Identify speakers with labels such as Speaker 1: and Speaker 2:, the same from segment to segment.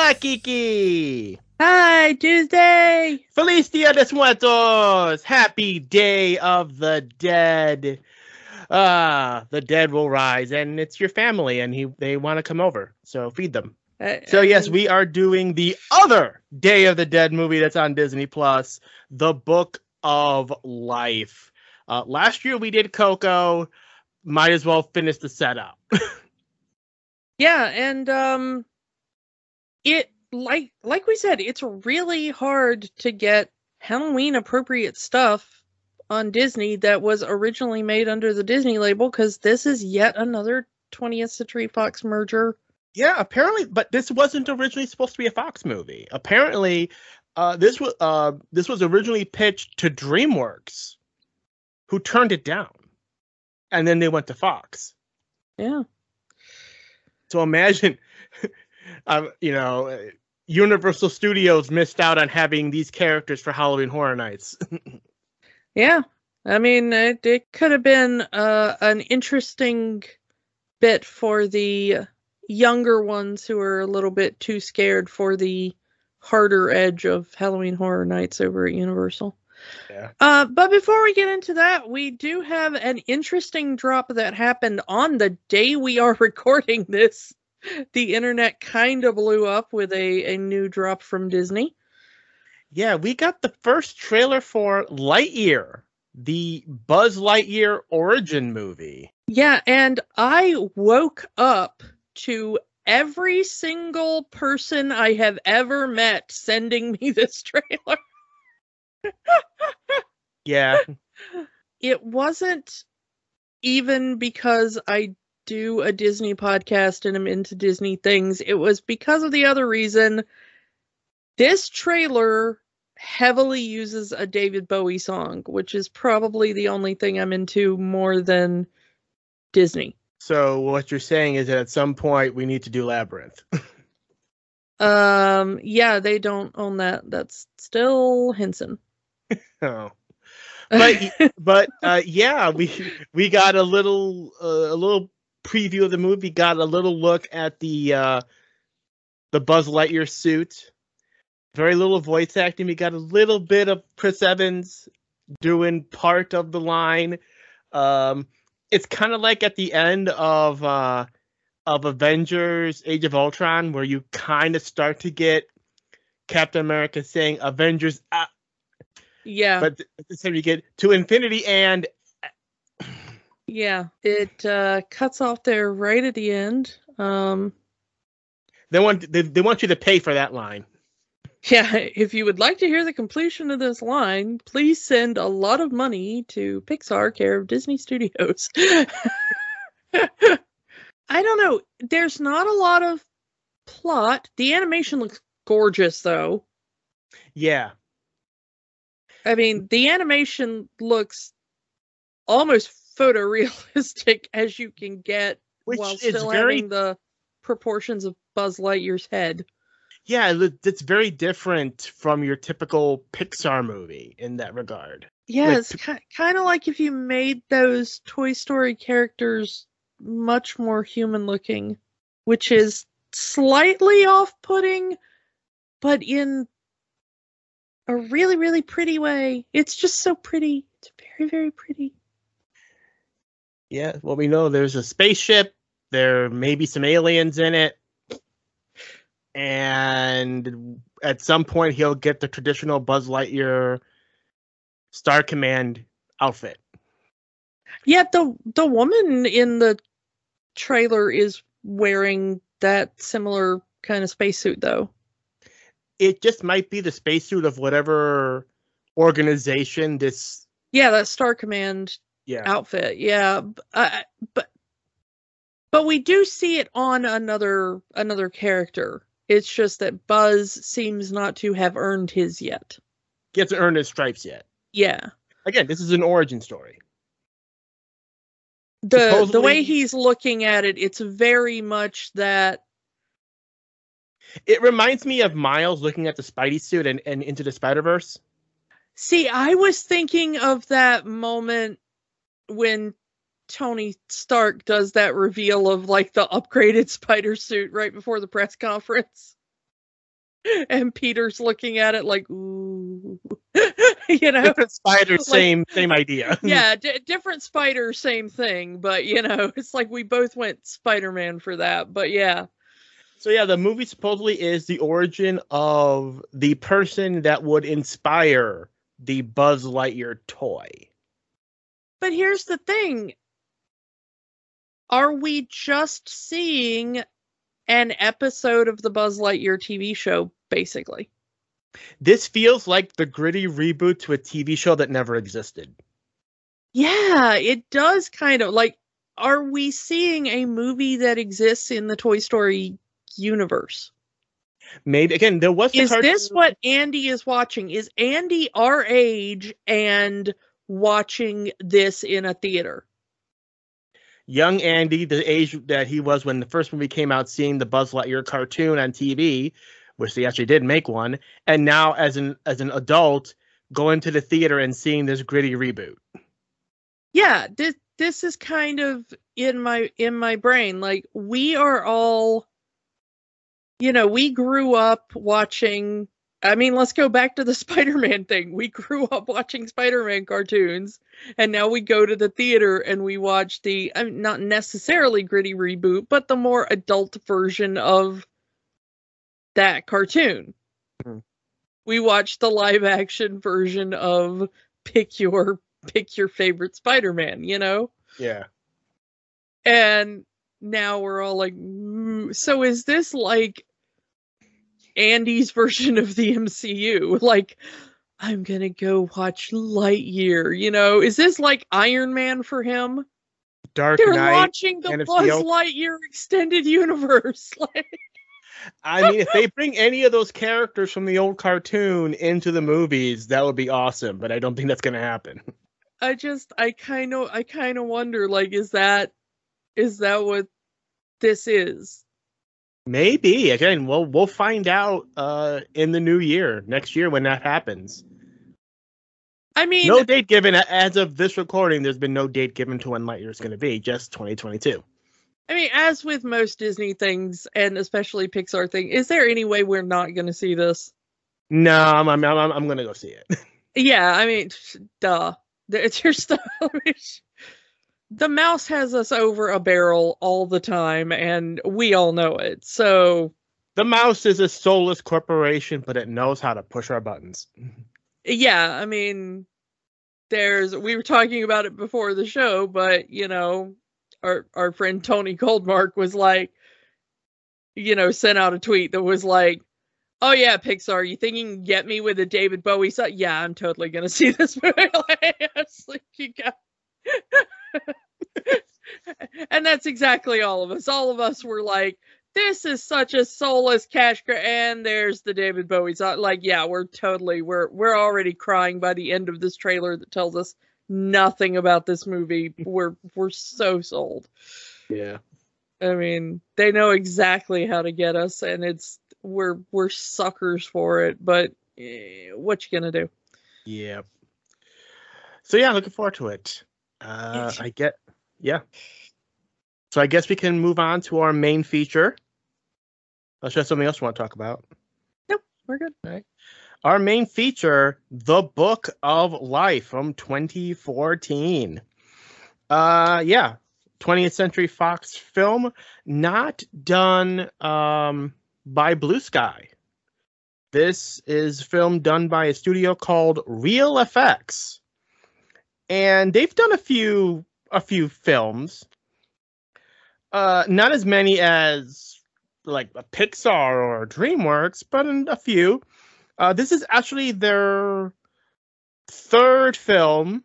Speaker 1: Hola, Kiki!
Speaker 2: Hi, Tuesday!
Speaker 1: Feliz Dia de Muertos! Happy Day of the Dead! Ah, the dead will rise, and it's your family, and he they want to come over, so feed them. Uh, so yes, we are doing the other Day of the Dead movie that's on Disney Plus, The Book of Life. Uh, last year we did Coco. Might as well finish the setup.
Speaker 2: yeah, and um, it like like we said, it's really hard to get Halloween appropriate stuff on Disney that was originally made under the Disney label because this is yet another 20th Century Fox merger.
Speaker 1: Yeah, apparently, but this wasn't originally supposed to be a Fox movie. Apparently, uh, this was uh, this was originally pitched to DreamWorks, who turned it down, and then they went to Fox.
Speaker 2: Yeah.
Speaker 1: So imagine, uh, you know, Universal Studios missed out on having these characters for Halloween Horror Nights.
Speaker 2: Yeah, I mean, it, it could have been uh, an interesting bit for the younger ones who are a little bit too scared for the harder edge of Halloween Horror Nights over at Universal.
Speaker 1: Yeah.
Speaker 2: Uh, but before we get into that, we do have an interesting drop that happened on the day we are recording this. The internet kind of blew up with a, a new drop from Disney.
Speaker 1: Yeah, we got the first trailer for Lightyear, the Buzz Lightyear origin movie.
Speaker 2: Yeah, and I woke up to every single person I have ever met sending me this trailer.
Speaker 1: yeah.
Speaker 2: It wasn't even because I do a Disney podcast and I'm into Disney things. It was because of the other reason this trailer heavily uses a David Bowie song, which is probably the only thing I'm into more than Disney.
Speaker 1: So what you're saying is that at some point we need to do Labyrinth.
Speaker 2: um yeah, they don't own that. That's still Henson.
Speaker 1: oh. But but uh yeah, we we got a little uh, a little preview of the movie, got a little look at the uh the Buzz Lightyear suit very little voice acting. We got a little bit of Chris Evans doing part of the line. Um, it's kind of like at the end of uh, of Avengers: Age of Ultron, where you kind of start to get Captain America saying "Avengers." Ah.
Speaker 2: Yeah,
Speaker 1: but this time you get to Infinity and.
Speaker 2: Yeah, it uh, cuts off there right at the end. Um,
Speaker 1: they want they, they want you to pay for that line.
Speaker 2: Yeah, if you would like to hear the completion of this line, please send a lot of money to Pixar, care of Disney Studios. I don't know. There's not a lot of plot. The animation looks gorgeous, though.
Speaker 1: Yeah.
Speaker 2: I mean, the animation looks almost photorealistic as you can get Which while still very... having the proportions of Buzz Lightyear's head
Speaker 1: yeah, it's very different from your typical Pixar movie in that regard.
Speaker 2: Yeah, like, it's ki- kind of like if you made those Toy Story characters much more human looking, which is slightly off putting, but in a really, really pretty way. It's just so pretty. It's very, very pretty.
Speaker 1: Yeah, well, we know there's a spaceship. There may be some aliens in it and at some point he'll get the traditional Buzz Lightyear Star Command outfit.
Speaker 2: Yeah, the the woman in the trailer is wearing that similar kind of spacesuit though.
Speaker 1: It just might be the spacesuit of whatever organization this
Speaker 2: Yeah, that Star Command
Speaker 1: yeah.
Speaker 2: outfit. Yeah, uh, but but we do see it on another another character It's just that Buzz seems not to have earned his yet.
Speaker 1: Gets to earn his stripes yet.
Speaker 2: Yeah.
Speaker 1: Again, this is an origin story.
Speaker 2: The the way he's looking at it, it's very much that
Speaker 1: It reminds me of Miles looking at the Spidey suit and, and into the Spider Verse.
Speaker 2: See, I was thinking of that moment when Tony Stark does that reveal of like the upgraded spider suit right before the press conference. And Peter's looking at it like, ooh, you know,
Speaker 1: Different spider,
Speaker 2: Like-
Speaker 1: same same idea.
Speaker 2: yeah, d- different spider, same thing, but you know, it's like we both went Spider Man for that, but yeah,
Speaker 1: So yeah, the movie supposedly is the origin of the person that would inspire the Buzz Lightyear toy.
Speaker 2: But here's the thing. Are we just seeing an episode of the Buzz Lightyear TV show, basically?
Speaker 1: This feels like the gritty reboot to a TV show that never existed.
Speaker 2: Yeah, it does kind of like, are we seeing a movie that exists in the Toy Story universe?
Speaker 1: Maybe again, there was the
Speaker 2: Is this what Andy is watching? Is Andy our age and watching this in a theater?
Speaker 1: young Andy, the age that he was when the first movie came out, seeing the Buzz Lightyear cartoon on TV, which they actually did make one, and now as an as an adult, going to the theater and seeing this gritty reboot.
Speaker 2: yeah this this is kind of in my in my brain like we are all you know we grew up watching i mean let's go back to the spider-man thing we grew up watching spider-man cartoons and now we go to the theater and we watch the I mean, not necessarily gritty reboot but the more adult version of that cartoon
Speaker 1: Mhm.
Speaker 2: we watch the live action version of pick your pick your favorite Spider-Man, you know?
Speaker 1: Yeah.
Speaker 2: And now we're all like, "Mm, so is this like Andy's version of the MCU? Like, I'm gonna go watch Lightyear, you know? Is this like Iron Man for him?
Speaker 1: Dark
Speaker 2: They're
Speaker 1: Knight.
Speaker 2: launching the Buzz. Lightyear extended universe. Like,
Speaker 1: I mean, if they bring any of those characters from the old cartoon into the movies, that would be awesome. But I don't think that's going to happen.
Speaker 2: I just, I kind of, I kind of wonder, like, is that, is that what this is?
Speaker 1: Maybe again, we'll we'll find out uh, in the new year, next year when that happens.
Speaker 2: I mean,
Speaker 1: No date given as of this recording. There's been no date given to when Lightyear is going to be. Just 2022.
Speaker 2: I mean, as with most Disney things, and especially Pixar thing, is there any way we're not going to see this?
Speaker 1: No, I'm I'm I'm, I'm going to go see it.
Speaker 2: Yeah, I mean, duh. It's your stuff. the mouse has us over a barrel all the time, and we all know it. So,
Speaker 1: the mouse is a soulless corporation, but it knows how to push our buttons.
Speaker 2: yeah, I mean, there's. We were talking about it before the show, but you know, our our friend Tony Goldmark was like, you know, sent out a tweet that was like, "Oh yeah, Pixar, you think you can get me with a David Bowie song? Yeah, I'm totally gonna see this movie." Like, like, you got- and that's exactly all of us. All of us were like, "This is such a soulless cash grab," and there's the David Bowie song. Like, yeah, we're totally we're we're already crying by the end of this trailer that tells us nothing about this movie. We're we're so sold.
Speaker 1: Yeah.
Speaker 2: I mean, they know exactly how to get us, and it's we're we're suckers for it. But eh, what you gonna do?
Speaker 1: Yeah. So yeah, looking forward to it. Uh, I get, yeah. So I guess we can move on to our main feature. Unless you have something else you want to talk about.
Speaker 2: No, we're good. All right.
Speaker 1: Our main feature, The Book of Life from 2014. Uh, yeah, 20th Century Fox film, not done um, by Blue Sky. This is film done by a studio called Reel FX, and they've done a few a few films. Uh, not as many as like a Pixar or DreamWorks, but a few. Uh, this is actually their third film.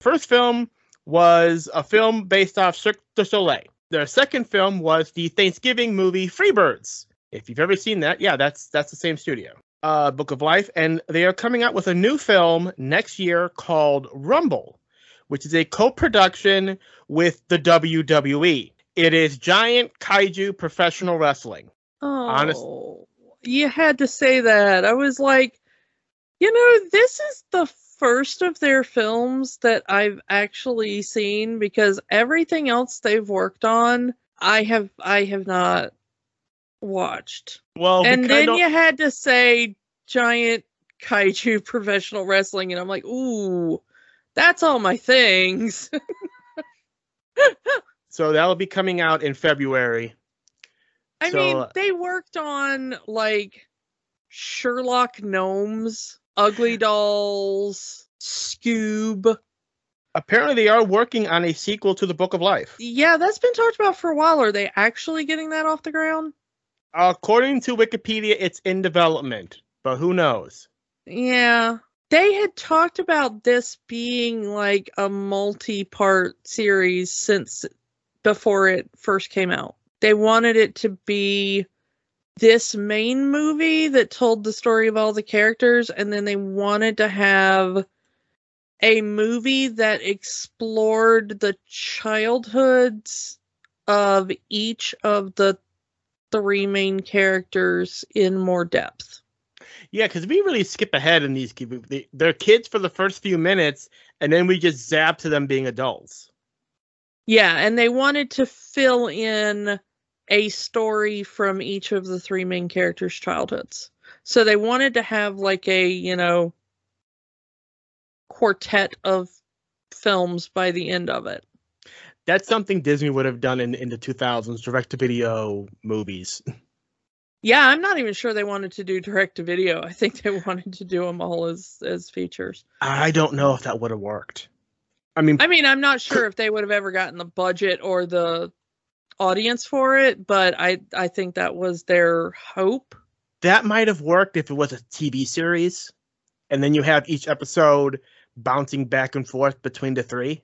Speaker 1: First film was a film based off Cirque du Soleil. Their second film was the Thanksgiving movie Freebirds. If you've ever seen that, yeah, that's that's the same studio. Uh, Book of Life, and they are coming out with a new film next year called Rumble, which is a co-production with the WWE. It is giant kaiju professional wrestling.
Speaker 2: Oh,
Speaker 1: Honest-
Speaker 2: you had to say that. I was like, you know, this is the first of their films that I've actually seen because everything else they've worked on, I have I have not watched.
Speaker 1: Well,
Speaker 2: and then
Speaker 1: don't-
Speaker 2: you had to say giant kaiju professional wrestling, and I'm like, ooh, that's all my things.
Speaker 1: so that'll be coming out in February.
Speaker 2: I
Speaker 1: So,
Speaker 2: mean,
Speaker 1: uh,
Speaker 2: they worked on like Sherlock Gnomes, Ugly Dolls, Scoob.
Speaker 1: Apparently, they are working on a sequel to the Book of Life.
Speaker 2: Yeah, that's been talked about for a while. Are they actually getting that off the ground?
Speaker 1: According to Wikipedia, it's in development, but who knows?
Speaker 2: Yeah. They had talked about this being like a multi part series since before it first came out. They wanted it to be this main movie that told the story of all the characters, and then they wanted to have a movie that explored the childhoods of each of the three main characters in more depth.
Speaker 1: Yeah, because we really skip ahead in these. they- They're kids for the first few minutes, and then we just zap to them being adults.
Speaker 2: Yeah, and they wanted to fill in a story from each of the three main characters' childhoods. So they wanted to have like a, you know, quartet of films by the end of it.
Speaker 1: That's something Disney would have done in, in the 2000s, direct to video movies.
Speaker 2: Yeah, I'm not even sure they wanted to do direct to video. I think they wanted to do them all as as features.
Speaker 1: I don't know if that would have worked. I mean,
Speaker 2: I mean, I'm not sure if they would have ever gotten the budget or the audience for it, but I I think that was their hope.
Speaker 1: that might have worked if it was a TV series, and then you have each episode bouncing back and forth between the three.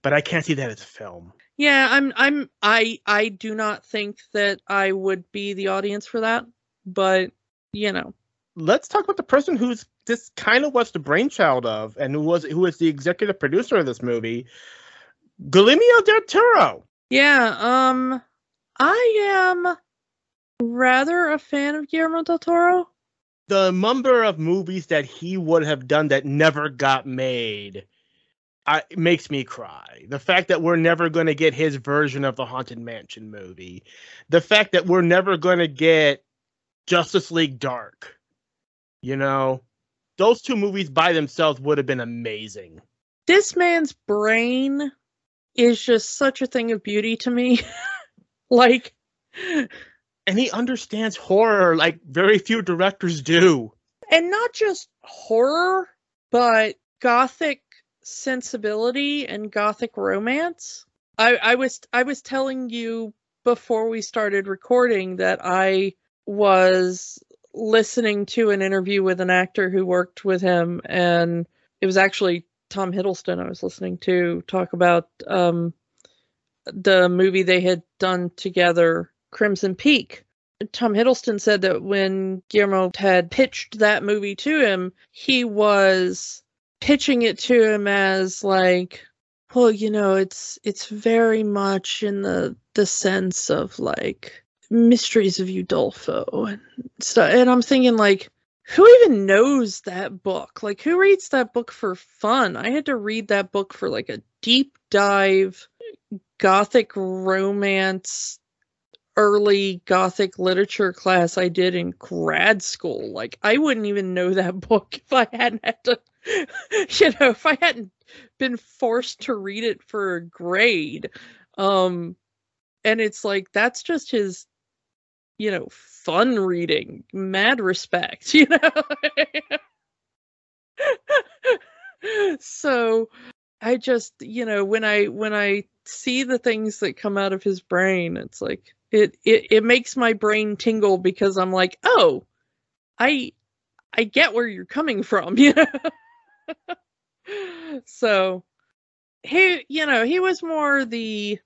Speaker 1: But I can't see that as a film.
Speaker 2: Yeah, I'm I'm I I do not think that I would be the audience for that, but you know.
Speaker 1: Let's talk about the person who's this kind of was the brainchild of, and who was who was the executive producer of this movie, Guillermo del Toro.
Speaker 2: Yeah, um I am rather a fan of Guillermo del Toro.
Speaker 1: The number of movies that he would have done that never got made I, it makes me cry. The fact that we're never going to get his version of the Haunted Mansion movie, the fact that we're never going to get Justice League Dark, you know, those two movies by themselves would have been amazing.
Speaker 2: This man's brain is just such a thing of beauty to me. like
Speaker 1: And he understands horror like very few directors do.
Speaker 2: and not just horror, but gothic sensibility and gothic romance. I, I was I was telling you before we started recording that I was listening to an interview with an actor who worked with him and it was actually Tom Hiddleston I was listening to talk about um, the movie they had done together, Crimson Peak. Tom Hiddleston said that when Guillermo had pitched that movie to him, he was pitching it to him as like, well, you know, it's it's very much in the the sense of like Mysteries of Udolpho and stuff. And I'm thinking like, who even knows that book? Like, who reads that book for fun? I had to read that book for like a deep dive gothic romance early gothic literature class I did in grad school. Like I wouldn't even know that book if I hadn't had to you know, if I hadn't been forced to read it for a grade. Um and it's like that's just his you know, fun reading. Mad respect, you know. so I just, you know, when I when I see the things that come out of his brain, it's like it it it makes my brain tingle because I'm like, "Oh, I I get where you're coming from," you know. so he, you know, he was more the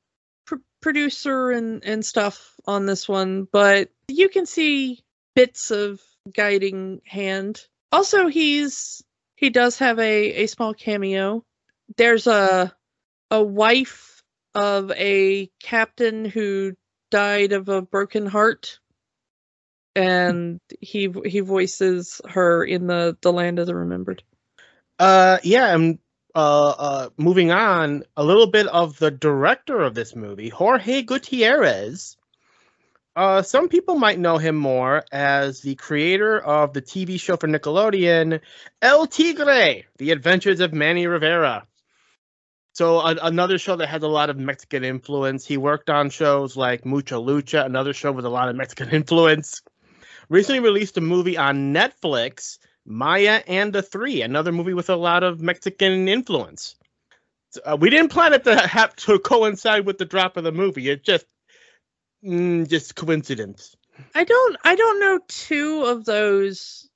Speaker 2: pr- producer and and stuff on this one, but you can see bits of guiding hand. Also, he's he does have a a small cameo. There's a a wife of a captain who died of a broken heart and he he voices her in the the land of the remembered
Speaker 1: Uh, yeah, and uh, uh, moving on, a little bit of the director of this movie, Jorge Gutierrez. Uh, some people might know him more as the creator of the TV show for Nickelodeon, El Tigre: The Adventures of Manny Rivera. So a- another show that has a lot of Mexican influence. He worked on shows like Mucha Lucha, another show with a lot of Mexican influence. Recently released a movie on Netflix, Maya and the Three, another movie with a lot of Mexican influence. Uh, we didn't plan it to have to coincide with the drop of the movie. It just, mm, just coincidence.
Speaker 2: i don't i don't know two of those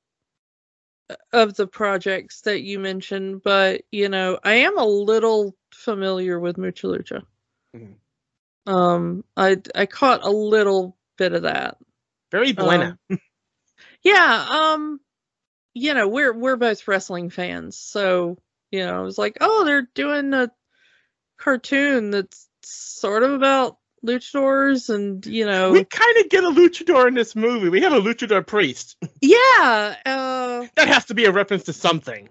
Speaker 2: uh, of the projects that you mentioned but you know i am a little familiar with mucha lucha
Speaker 1: Mhm.
Speaker 2: um i i caught a little bit of that
Speaker 1: Very buena.
Speaker 2: yeah um you know we're we're both wrestling fans so you know i was like oh they're doing a cartoon that's sort of about luchadors and you know
Speaker 1: we kind of get a luchador in this movie. We have a luchador priest.
Speaker 2: yeah uh
Speaker 1: That has to be a reference to something.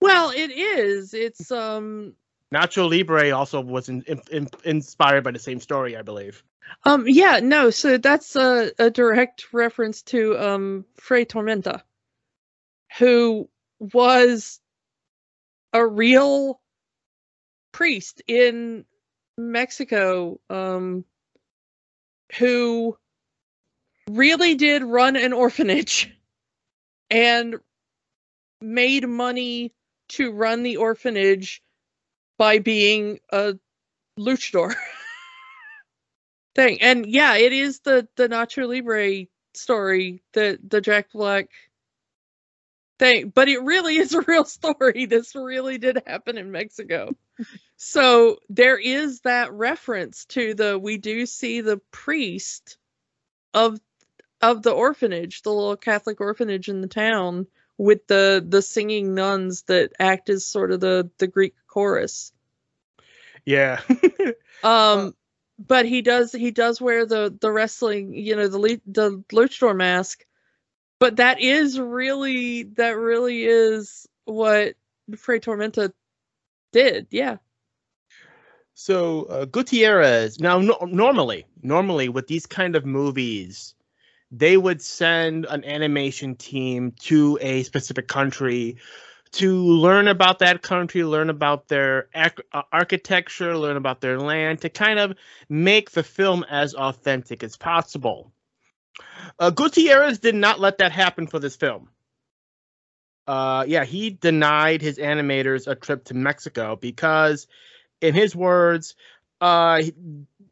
Speaker 2: well it is it's um
Speaker 1: Nacho Libre also was in, in, in- inspired by the same story, I believe.
Speaker 2: um yeah no so that's a, a direct reference to um Fray Tormenta who was a real priest in Mexico um who really did run an orphanage and made money to run the orphanage by being a luchador thing. And yeah, it is the the Nacho Libre story, the the Jack Black thing, but it really is a real story. This really did happen in Mexico. so there is that reference to the we do see the priest of of the orphanage, the little Catholic orphanage in the town with the the singing nuns that act as sort of the the Greek chorus.
Speaker 1: Yeah.
Speaker 2: Um, but he does he does wear the the wrestling, you know, the the luchador mask. But that is really that really is what Fray Tormenta did. Yeah.
Speaker 1: So uh, Gutierrez. Now, no, normally, normally with these kind of movies, they would send an animation team to a specific country to learn about that country, learn about their ac- uh, architecture, learn about their land, to kind of make the film as authentic as possible. Uh, Gutierrez did not let that happen for this film. Uh, yeah, he denied his animators a trip to Mexico because, in his words, uh,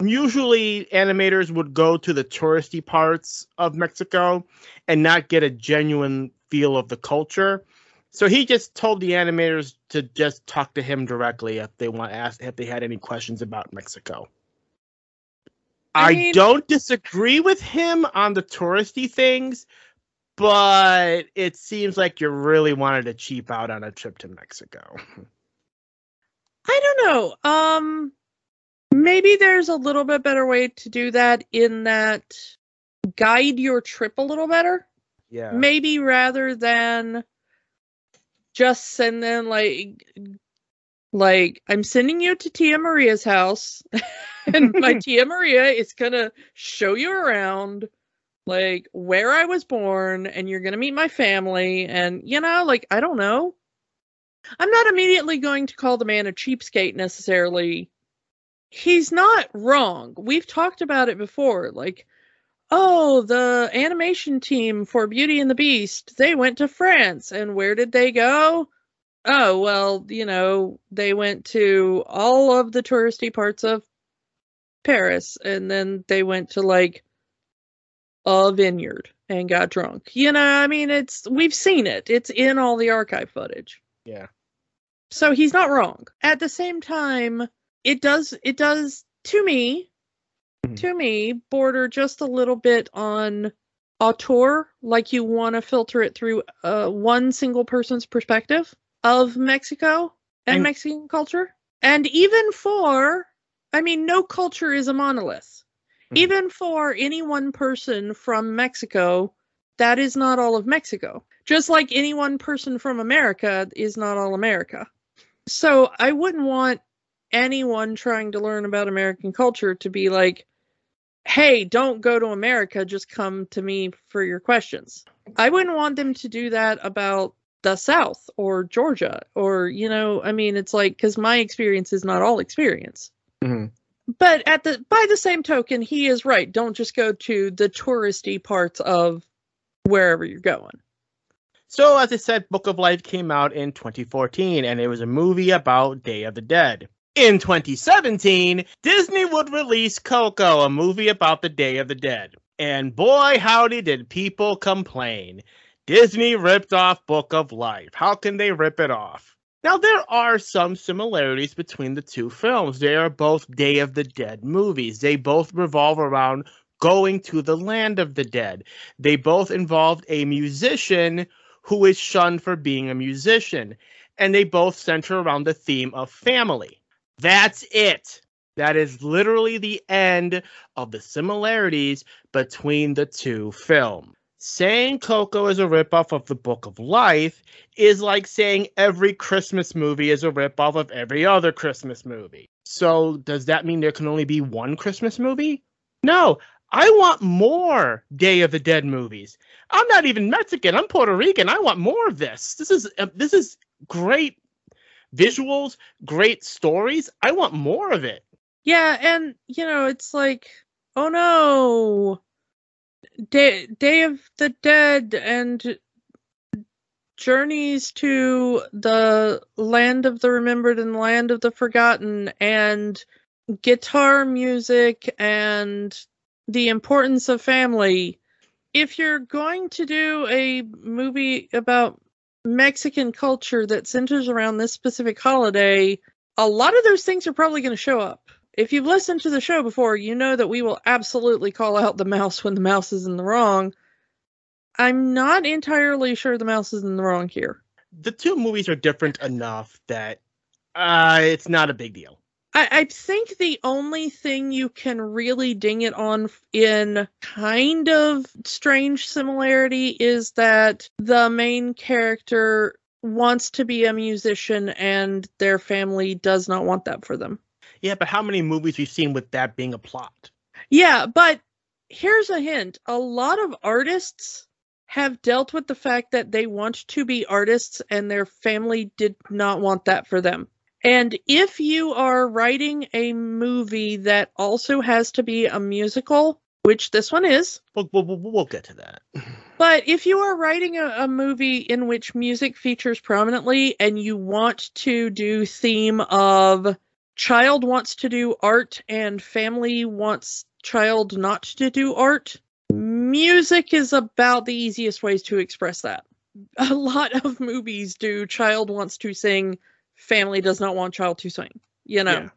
Speaker 1: usually animators would go to the touristy parts of Mexico and not get a genuine feel of the culture. So he just told the animators to just talk to him directly if they want to ask if they had any questions about Mexico.
Speaker 2: I
Speaker 1: I, don't disagree with him on the touristy things, but it seems like you really wanted to cheap out on a trip to Mexico.
Speaker 2: I don't know. Um maybe there's a little bit better way to do that in that guide your trip a little better.
Speaker 1: Yeah.
Speaker 2: maybe rather than just send them like like I'm sending you to Tia Maria's house and my Tia Maria is gonna show you around like where I was born and you're gonna meet my family and you know like I don't know I'm not immediately going to call the man a cheapskate necessarily he's not wrong we've talked about it before like oh, the animation team for Beauty and the Beast, they went to France. And where did they go? Oh, well, you know, they went to all of the touristy parts of Paris. And then they went to like a vineyard and got drunk. You know, I mean, it's, we've seen it, it's in all the archive footage.
Speaker 1: Yeah.
Speaker 2: So he's not wrong. At the same time, it does, it does to me
Speaker 1: Mhm.
Speaker 2: to me border just a little bit on auteur, like you want to filter it through uh, one single person's perspective of Mexico and,
Speaker 1: And-
Speaker 2: Mexican culture. And even for, I mean, no culture is a monolith.
Speaker 1: Mhm.
Speaker 2: Even for any one person from Mexico, that is not all of Mexico. Just like any one person from America is not all America. So I wouldn't want anyone trying to learn about American culture to be like, hey, don't go to America, just come to me for your questions. I wouldn't want them to do that about the South or Georgia or, you know, I mean, it's like, because my experience is not all experience.
Speaker 1: Mhm.
Speaker 2: But at the by the same token, he is right. Don't just go to the touristy parts of wherever you're going.
Speaker 1: So, as I said, Book of Life came out in 2014, and it was a movie about Day of the Dead. In 2017, Disney would release Coco, a movie about the Day of the Dead. And boy, howdy, did people complain. Disney ripped off Book of Life. How can they rip it off? Now, there are some similarities between the two films. They are both Day of the Dead movies. They both revolve around going to the land of the dead. They both involved a musician who is shunned for being a musician, and they both center around the theme of family. That's it. That is literally the end of the similarities between the two films. Saying Coco is a ripoff of the Book of Life is like saying every Christmas movie is a ripoff of every other Christmas movie. So, does that mean there can only be one Christmas movie? No, I want more Day of the Dead movies. I'm not even Mexican. I'm Puerto Rican. I want more of this. This is uh, this is great visuals, great stories. I want more of it.
Speaker 2: Yeah, and you know, it's like, oh no, Day Day of the Dead and journeys to the land of the remembered and land of the forgotten and guitar music and the importance of family. If you're going to do a movie about Mexican culture that centers around this specific holiday, a lot of those things are probably going to show up. If you've listened to the show before, you know that we will absolutely call out the mouse when the mouse is in the wrong. I'm not entirely sure the mouse is in the wrong here.
Speaker 1: The two movies are different enough that uh, it's not a big deal.
Speaker 2: I, I think the only thing you can really ding it on in kind of strange similarity is that the main character wants to be a musician and their family does not want that for them.
Speaker 1: Yeah, but how many movies we've seen with that being a plot?
Speaker 2: Yeah, but here's a hint. A lot of artists have dealt with the fact that they want to be artists and their family did not want that for them. And if you are writing a movie that also has to be a musical, which this one is,
Speaker 1: We'll, we'll, we'll get to that.
Speaker 2: but if you are writing a, a movie in which music features prominently and you want to do theme of child wants to do art and family wants child not to do art, music is about the easiest ways to express that. A lot of movies do child wants to sing, family does not want child to sing. You know.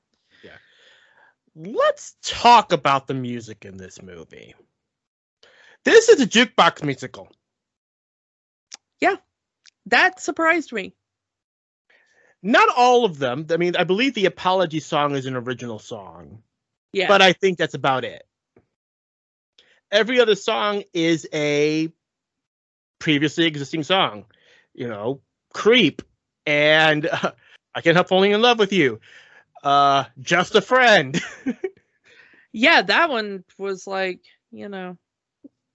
Speaker 1: Yeah. Yeah. Let's talk about the music in this movie. This is a jukebox musical. Yeah.
Speaker 2: That surprised me.
Speaker 1: Not all of them. I mean, I believe the apology song is an original song,
Speaker 2: Yeah.
Speaker 1: but I think that's about it. Every other song is a previously existing song. You know, Creep and uh, I Can't Help Falling in Love with You. Uh, Just a Friend.
Speaker 2: yeah, that one was like, you know.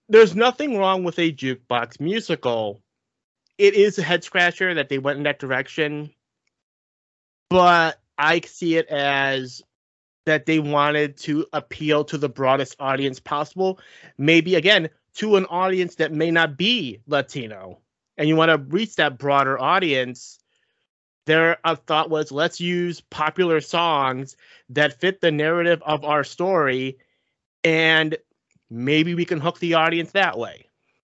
Speaker 1: there's nothing wrong with a jukebox musical. It is a head scratcher that they went in that direction, but I see it as that they wanted to appeal to the broadest audience possible. Maybe again to an audience that may not be Latino, and you want to reach that broader audience. Their uh, thought was let's use popular songs that fit the narrative of our story, and maybe we can hook the audience that way.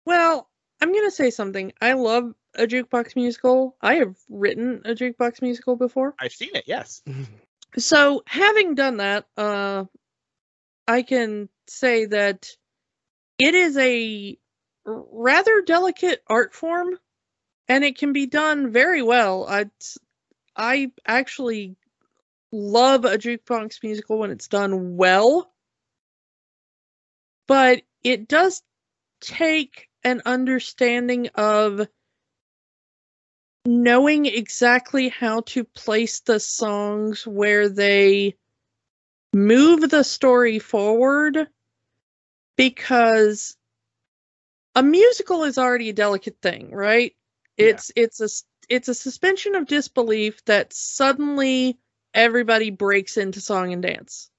Speaker 2: Well, I'm going to say something. I love a jukebox musical. I have written a jukebox musical before.
Speaker 1: I've seen it, yes.
Speaker 2: So, having done that, uh I can say that it is a rather delicate art form and it can be done very well. I I actually love a jukebox musical when it's done well. But it does take an understanding of knowing exactly how to place the songs where they move the story forward because a musical is already a delicate thing, right? It's yeah. it's a it's a suspension of disbelief that suddenly everybody breaks into song and dance.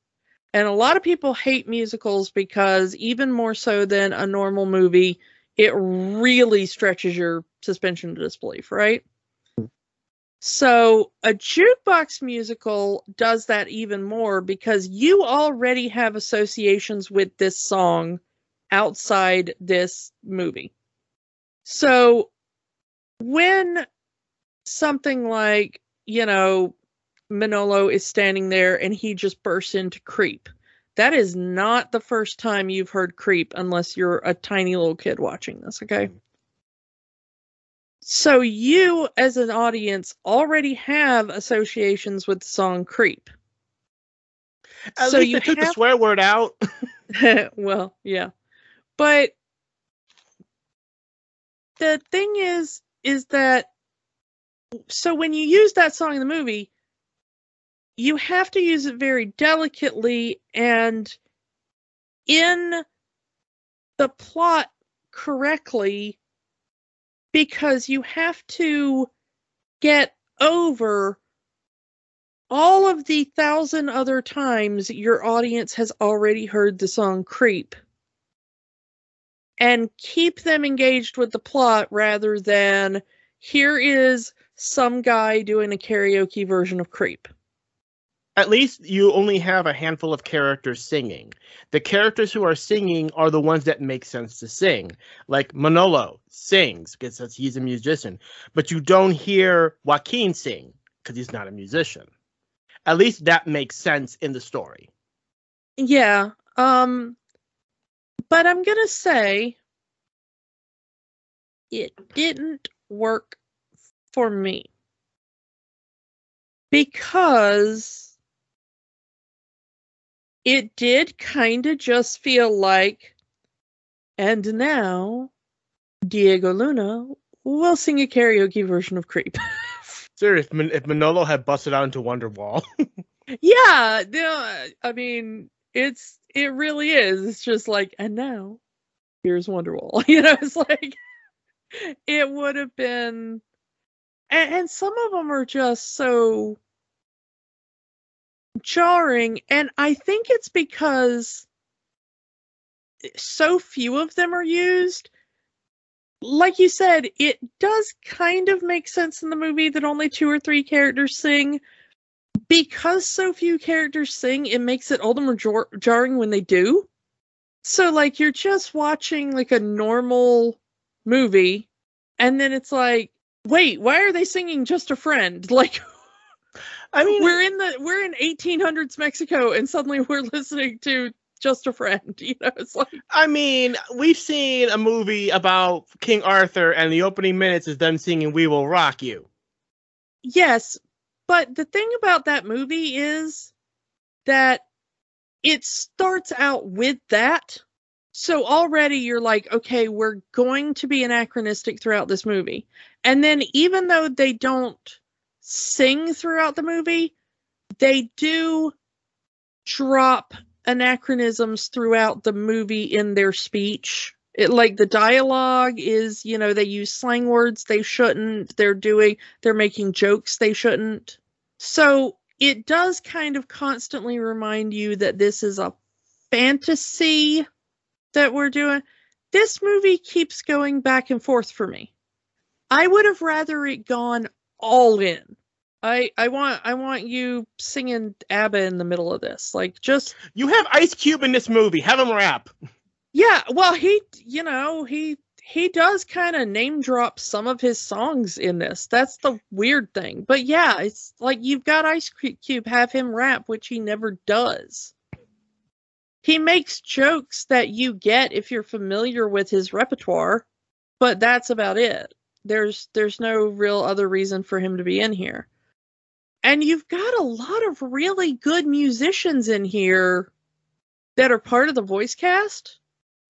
Speaker 2: And a lot of people hate musicals because even more so than a normal movie, it really stretches your suspension of disbelief, right? So a jukebox musical does that even more because you already have associations with this song outside this movie. So when something like, you know, Manolo is standing there and he just bursts into creep. That is not the first time you've heard creep unless you're a tiny little kid watching this, okay? So you as an audience already have associations with the song creep.
Speaker 1: At so you took have... the swear word out.
Speaker 2: well, yeah. But the thing is is that so when you use that song in the movie, you have to use it very delicately and in the plot correctly because you have to get over all of the thousand other times your audience has already heard the song Creep and keep them engaged with the plot rather than here is some guy doing a karaoke version of Creep
Speaker 1: at least you only have a handful of characters singing. The characters who are singing are the ones that make sense to sing. Like Manolo sings because he's a musician, but you don't hear Joaquin sing because he's not a musician. At least that makes sense in the story.
Speaker 2: Yeah. Um but I'm going to say it didn't work for me. Because it did kind of just feel like, and now Diego Luna will sing a karaoke version of Creep.
Speaker 1: Serious, if Manolo had busted out into Wonderwall.
Speaker 2: yeah, no, I mean, it's it really is. It's just like, and now here's Wonderwall. You know, it's like it would have been, and, and some of them are just so jarring and i think it's because so few of them are used. Like you said it does kind of make sense in the movie that only two or three characters sing. Because so few characters sing it makes it all the more jar- jarring when they do. So like you're just watching like a normal movie and then it's like wait why are they singing just a friend? Like I mean, we're in the we're in 1800s Mexico, and suddenly we're listening to just a friend. You know, it's like.
Speaker 1: I mean, we've seen a movie about King Arthur, and the opening minutes is them singing "We Will Rock You."
Speaker 2: Yes, but the thing about that movie is that it starts out with that. So already you're like, okay, we're going to be anachronistic throughout this movie. And then even though they don't sing throughout the movie, they do drop anachronisms throughout the movie in their speech. It, like the dialogue is, you know, they use slang words they shouldn't. They're doing, they're making jokes they shouldn't. So it does kind of constantly remind you that this is a fantasy that we're doing. This movie keeps going back and forth for me. I would have rather it gone all in. I I want I want you singing ABBA in the middle of this. Like just
Speaker 1: You have Ice Cube in this movie. Have him rap.
Speaker 2: Yeah, well he you know, he he does kind of name drop some of his songs in this. That's the weird thing. But yeah, it's like you've got Ice Cube have him rap, which he never does. he makes jokes that you get if you're familiar with his repertoire, but that's about it. There's there's no real other reason for him to be in here. And you've got a lot of really good musicians in here that are part of the voice cast,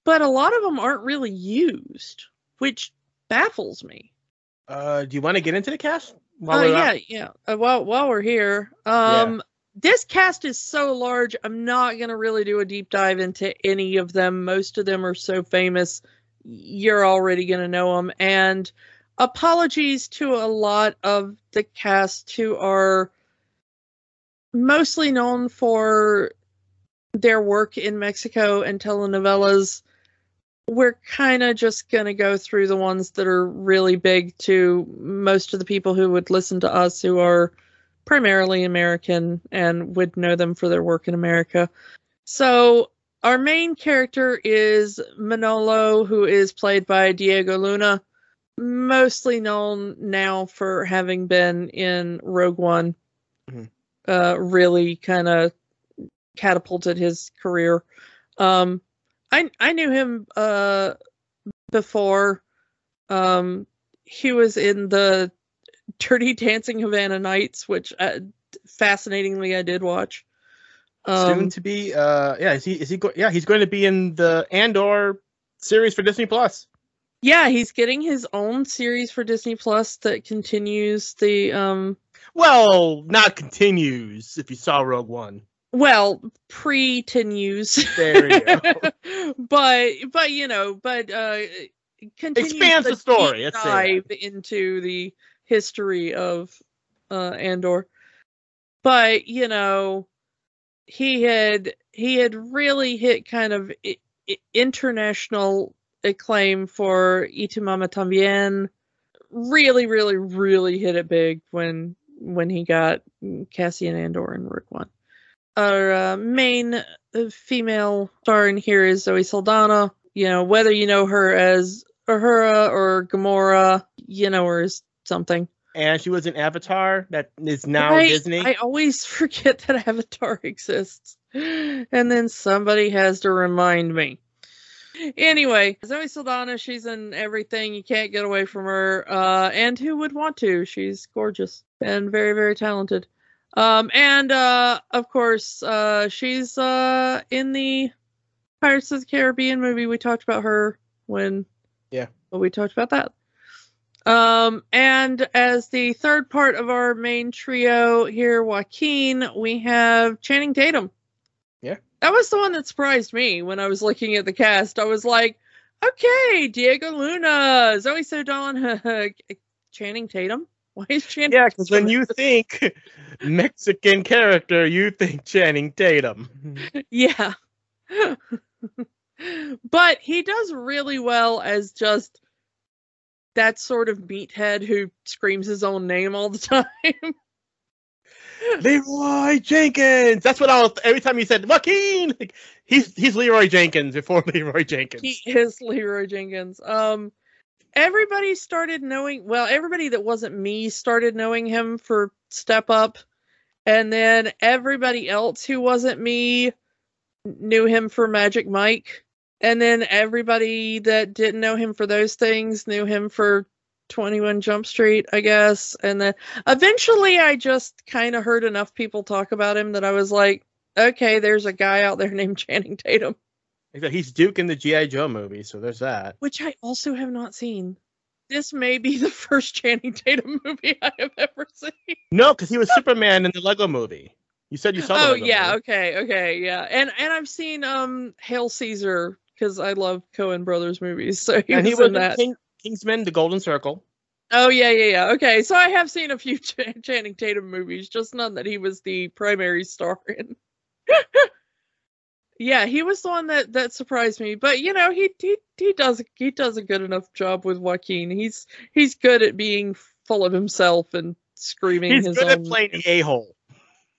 Speaker 2: but a lot of them aren't really used, which baffles me.
Speaker 1: Uh, do you want to get into the cast?
Speaker 2: Oh uh, yeah, yeah. Uh, while while we're here, um, yeah. this cast is so large. I'm not gonna really do a deep dive into any of them. Most of them are so famous, you're already gonna know them. And apologies to a lot of the cast who are mostly known for their work in Mexico and telenovelas. We're kind of just going to go through the ones that are really big to most of the people who would listen to us who are primarily American and would know them for their work in America. So, our main character is Manolo, who is played by Diego Luna mostly known now for having been in Rogue One. Mm-hmm. Uh, really kind of catapulted his career. Um, I I knew him uh, before. Um, he was in the Dirty Dancing Havana Nights, which uh, fascinatingly I did watch.
Speaker 1: Um, Soon to be, uh, yeah, is he is he go- yeah he's going to be in the Andor series for Disney Plus.
Speaker 2: Yeah, he's getting his own series for Disney Plus that continues the um
Speaker 1: well, not continues if you saw Rogue One.
Speaker 2: Well, pre-tenues.
Speaker 1: There you go.
Speaker 2: but but you know, but uh
Speaker 1: continues expands the, the story.
Speaker 2: dive into the history of uh Andor. But, you know, he had he had really hit kind of international acclaim for Y Tu Mamá También. Really, really, really hit it big when when he got Cassian Andor in Rogue One. Our uh, main uh, female star in here is Zoe Saldana. You know, whether you know her as Uhura or Gamora, you know her as something.
Speaker 1: And she was an Avatar that is now I, Disney.
Speaker 2: I always forget that Avatar exists. And then somebody has to remind me anyway, Zoe Saldana, she's in everything. You can't get away from her. Uh, and who would want to? She's gorgeous and very, very talented. Um, and uh, of course, uh, she's uh, in the Pirates of the Caribbean movie. We talked about her when
Speaker 1: yeah,
Speaker 2: we talked about that. Um, and as the third part of our main trio here, Joaquin, we have Channing Tatum. That was the one that surprised me when I was looking at the cast. I was like, okay, Diego Luna, Zoe Saldana, Channing Tatum. Why is Channing?
Speaker 1: Yeah, because when you think Mexican character, you think Channing Tatum.
Speaker 2: yeah. but he does really well as just that sort of meathead who screams his own name all the time.
Speaker 1: Leroy Jenkins. That's what I was every time you said Joaquin. Like, he's he's Leroy Jenkins before Leroy Jenkins.
Speaker 2: He is Leroy Jenkins. Um, everybody started knowing. Well, everybody that wasn't me started knowing him for Step Up, and then everybody else who wasn't me knew him for Magic Mike. And then everybody that didn't know him for those things knew him for 21 Jump Street, I guess. And then eventually I just kind of heard enough people talk about him that I was like, okay, there's a guy out there named Channing Tatum.
Speaker 1: He's Duke in the G.I. Joe movie, so there's that.
Speaker 2: Which I also have not seen. This may be the first Channing Tatum movie I have ever seen.
Speaker 1: No, because he was Superman in the Lego movie. You said you saw
Speaker 2: Oh
Speaker 1: Lego
Speaker 2: yeah,
Speaker 1: movie.
Speaker 2: okay, okay, yeah. And and I've seen um Hail Caesar because I love Coen Brothers movies. So he and was he was in that. King,
Speaker 1: Kingsman: The Golden Circle.
Speaker 2: Oh yeah, yeah, yeah. Okay, so I have seen a few Ch- Channing Tatum movies, just none that he was the primary star in. yeah, he was the one that that surprised me. But you know, he he he does he does a good enough job with Joaquin. He's he's good at being full of himself and screaming.
Speaker 1: He's
Speaker 2: his
Speaker 1: good
Speaker 2: own...
Speaker 1: at playing the a hole.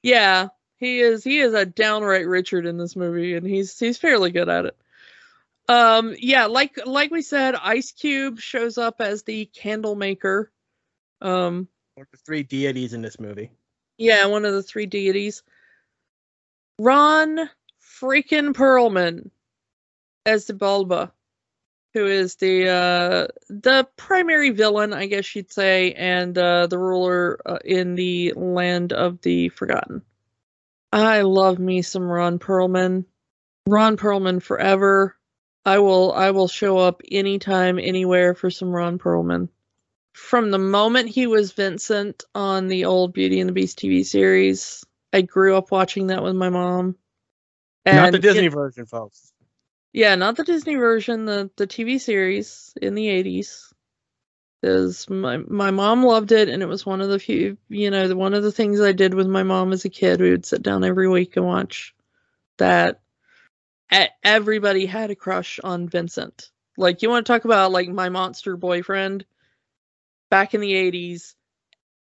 Speaker 2: Yeah, he is. He is a downright Richard in this movie, and he's he's fairly good at it. Um, yeah, like like we said, Ice Cube shows up as the candle maker. Um,
Speaker 1: one of the three deities in this movie.
Speaker 2: Yeah, one of the three deities. Ron freaking Perlman as Xibalba, who is the uh, the primary villain, I guess you'd say, and uh, the ruler uh, in the land of the Forgotten. I love me some Ron Perlman. Ron Perlman forever. I will I will show up anytime, anywhere for some Ron Perlman. From the moment he was Vincent on the old Beauty and the Beast TV series, I grew up watching that with my mom.
Speaker 1: Not the Disney
Speaker 2: it-
Speaker 1: version, folks.
Speaker 2: yeah, not the Disney version, the the TV series in the eighties. Is my my mom loved it, and it was one of the few, you know, the, one of the things I did with my mom as a kid. We would sit down every week and watch that. Everybody had a crush on Vincent. Like you want to talk about like my monster boyfriend back in the eighties.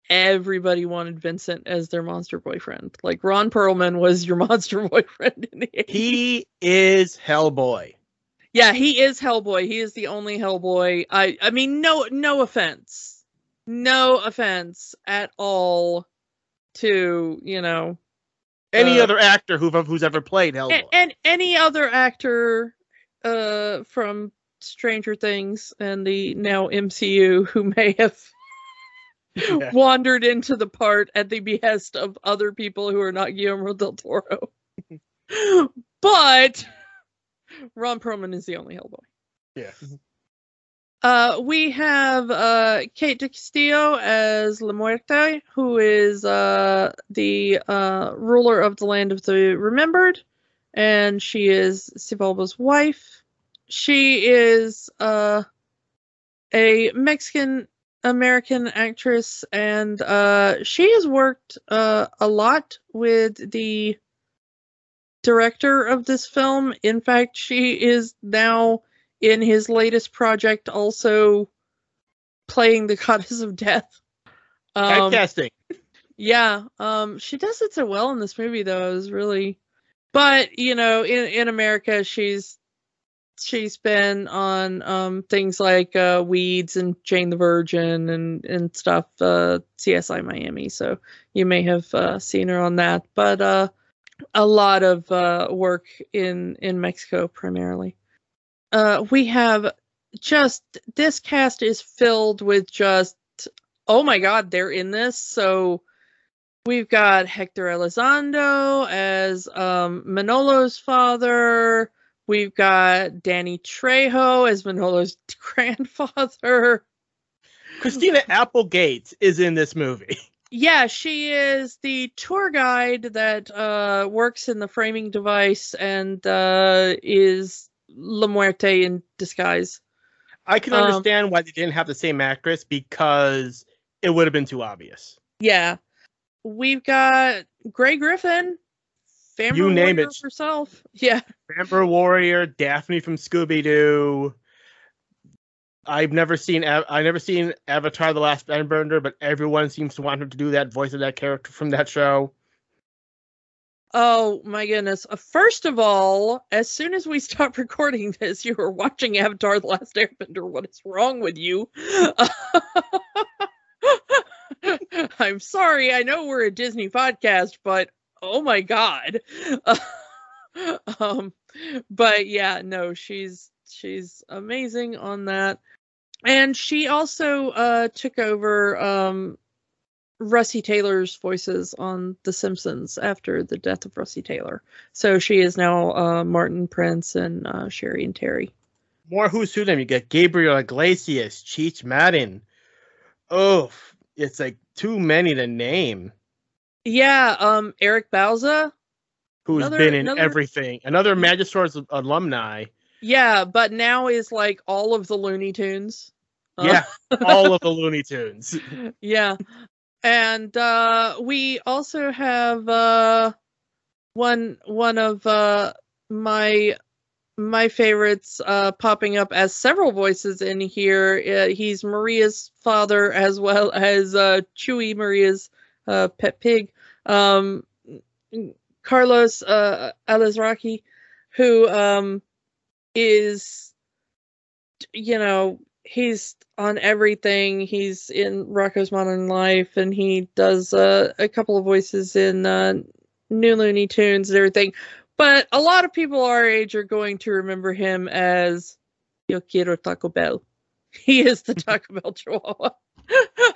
Speaker 2: Everybody wanted Vincent as their monster boyfriend. Like Ron Perlman was your monster boyfriend in the 80s.
Speaker 1: He is Hellboy.
Speaker 2: Yeah, he is Hellboy. He is the only Hellboy. I I mean no no offense. No offense at all to, you know,
Speaker 1: Any
Speaker 2: Uh,
Speaker 1: other actor who who's ever played Hellboy.
Speaker 2: and, and any other actor uh from Stranger Things and the now MCU who may have
Speaker 1: Yeah.
Speaker 2: wandered into the part at the behest of other people who are not Guillermo del Toro. but Ron Perlman is the only Hellboy.
Speaker 1: Yeah.
Speaker 2: Uh, we have uh, Kate del Castillo as La Muerte, who is uh, the uh, ruler of the land of the remembered, and she is Xibalba's wife. She is uh, a Mexican American actress, and uh, she has worked a lot with the director of this film. In fact, she is now in his latest project also playing the goddess of death. Um,
Speaker 1: Typecasting.
Speaker 2: yeah, um, she does it so well in this movie, though. It was really, but you know, in in America, she's she's been on um things like uh Weeds and Jane the Virgin and and stuff, uh CSI Miami. So you may have uh, seen her on that, but uh, a lot of uh work in in Mexico primarily. Uh, we have just this cast is filled with just oh my god, they're in this. So we've got Hector Elizondo as um, Manolo's father. We've got Danny Trejo as Manolo's grandfather.
Speaker 1: Christina Applegate is in this movie.
Speaker 2: Yeah, she is the tour guide that uh, works in the framing device and uh, is La Muerte in disguise.
Speaker 1: I can
Speaker 2: Um,
Speaker 1: understand why they didn't have the same actress because it would have been too obvious.
Speaker 2: Yeah. We've got Grey Griffin.
Speaker 1: You name
Speaker 2: warrior
Speaker 1: it.
Speaker 2: herself. Yeah.
Speaker 1: Vampire Warrior, Daphne from Scooby Doo. I've never seen I've never seen Avatar: The Last Airbender, but everyone seems to want him to do that voice of that character from that show.
Speaker 2: Oh my goodness. Uh, First of all, as soon as we stop recording this, you are watching Avatar The Last Airbender. What is wrong with you? I'm sorry. I know we're a Disney podcast, but oh my god. um but yeah, no, she's she's amazing on that. And she also uh took over um Russi Taylor's voices on The Simpsons after the death of Russi Taylor. So she is now uh, Martin Prince and uh, Sherry and Terry.
Speaker 1: More who's who them. You get Gabriel Iglesias, Cheech Marin. Oh, it's like too many to name.
Speaker 2: Yeah, um, Eric Bauza.
Speaker 1: Who's
Speaker 2: Another-
Speaker 1: been in
Speaker 2: another-
Speaker 1: everything? Another Magisaurus alumni.
Speaker 2: Yeah, but now is like all of the Looney Tunes. Uh,
Speaker 1: Yeah, all of the Looney Tunes.
Speaker 2: yeah. And uh, we also have uh, one one of uh, my my favorites uh, popping up as several voices in here. Uh, he's Maria's father as well as uh, Chuy, Maria's pet pig. Um, Carlos uh, Alazraqui, who um, is, you know, he's on everything. He's in Rocko's Modern Life, and he does uh, a couple of voices in uh, New Looney Tunes and everything. But a lot of people our age are going to remember him as Yo quiero Taco Bell. He is the Taco Bell Chihuahua.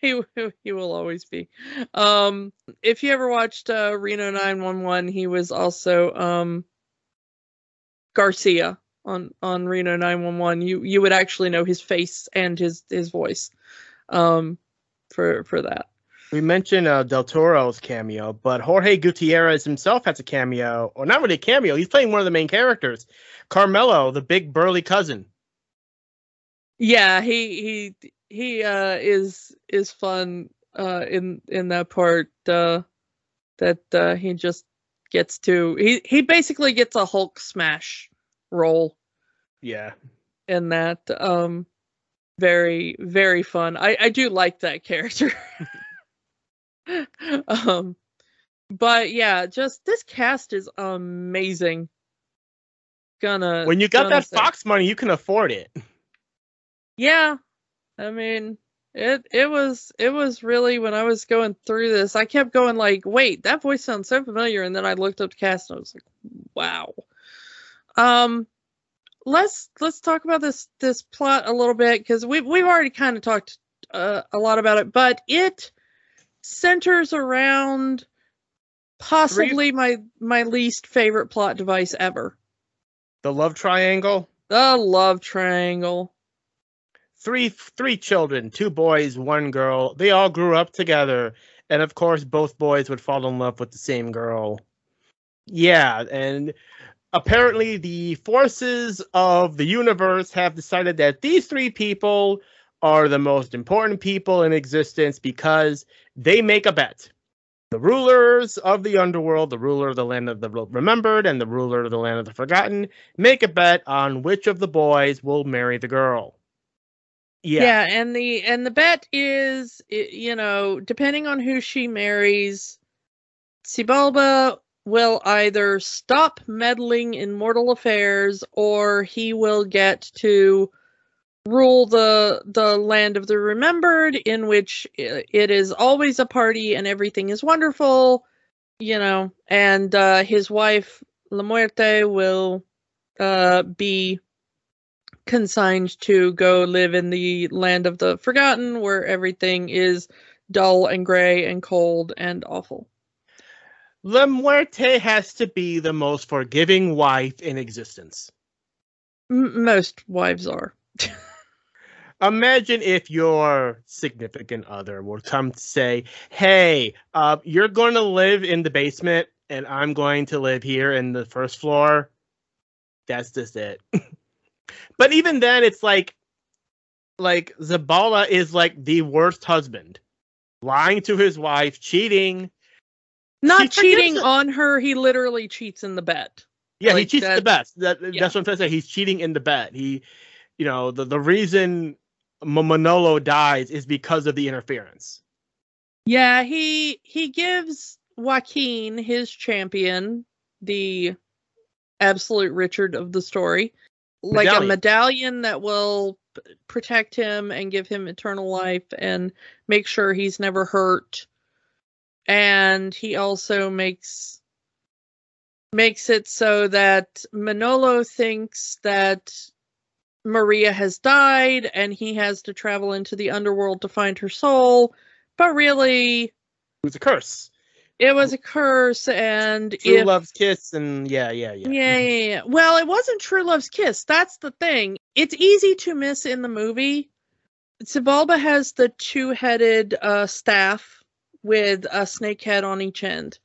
Speaker 2: he he will always be. Um, if you ever watched uh, Reno 911, he was also um, Garcia on on Reno 911. You you would actually know his face and his his voice um, for for that.
Speaker 1: We mentioned uh, Del Toro's cameo, but Jorge Gutierrez himself has a cameo, or not really a cameo. He's playing one of the main characters, Carmelo, the big burly cousin.
Speaker 2: Yeah, he he he uh, is is fun uh, in in that part uh, that uh, he just gets to he he basically gets a Hulk smash role.
Speaker 1: Yeah.
Speaker 2: In that um very very fun. I I do like that character. um but yeah, just this cast is amazing. Gonna
Speaker 1: When you got that
Speaker 2: say.
Speaker 1: Fox money, you can afford it.
Speaker 2: Yeah. I mean, it it was it was really when I was going through this, I kept going like, wait, that voice sounds so familiar, and then I looked up the cast and I was like, wow. Um let's let's talk about this this plot a little bit because we've we've already kind of talked uh, a lot about it, but it centers around possibly my my least favorite plot device ever.
Speaker 1: The love triangle.
Speaker 2: The love triangle.
Speaker 1: Three three children, two boys, one girl. They all grew up together, and of course, both boys would fall in love with the same girl. Yeah, and apparently, the forces of the universe have decided that these three people are the most important people in existence because they make a bet. The rulers of the underworld, the ruler of the land of the remembered, and the ruler of the land of the forgotten make a bet on which of the boys will marry the girl.
Speaker 2: Yeah.
Speaker 1: Yeah.
Speaker 2: and the and the bet is you know, depending on who she marries, Xibalba will either stop meddling in mortal affairs or he will get to rule the the land of the remembered in which it is always a party and everything is wonderful, you know, and uh his wife La Muerte will uh be consigned to go live in the land of the forgotten where everything is dull and gray and cold and awful.
Speaker 1: La Muerte has to be the most forgiving wife in existence.
Speaker 2: M- most wives are.
Speaker 1: Imagine if your significant other would come to say, "Hey, uh, you're going to live in the basement, and I'm going to live here in the first floor." That's just it. but even then, it's like, like Xibalba is like the worst husband, lying to his wife, cheating.
Speaker 2: Not
Speaker 1: She
Speaker 2: cheating
Speaker 1: it.
Speaker 2: on her, he literally cheats in the bet.
Speaker 1: Yeah, he
Speaker 2: Like,
Speaker 1: cheats the best. That,
Speaker 2: yeah.
Speaker 1: That's what I'm trying to say. He's cheating in the bet. He, you know, the the reason M- Manolo dies is because of the interference.
Speaker 2: Yeah, he he gives Joaquin his champion, the absolute Richard of the story, like a
Speaker 1: Medallion.
Speaker 2: medallion that will protect him and give him eternal life and make sure he's never hurt. And he also makes makes it so that Manolo thinks that Maria has died and he has to travel into the underworld to find her soul, but really
Speaker 1: It was a curse.
Speaker 2: it was a curse and
Speaker 1: True
Speaker 2: if
Speaker 1: love's kiss, and yeah, yeah, yeah.
Speaker 2: yeah, yeah, yeah. Well, it wasn't True Love's Kiss. That's the thing. It's easy to miss in the movie. Xibalba has the two-headed uh, staff with a snake head on each end.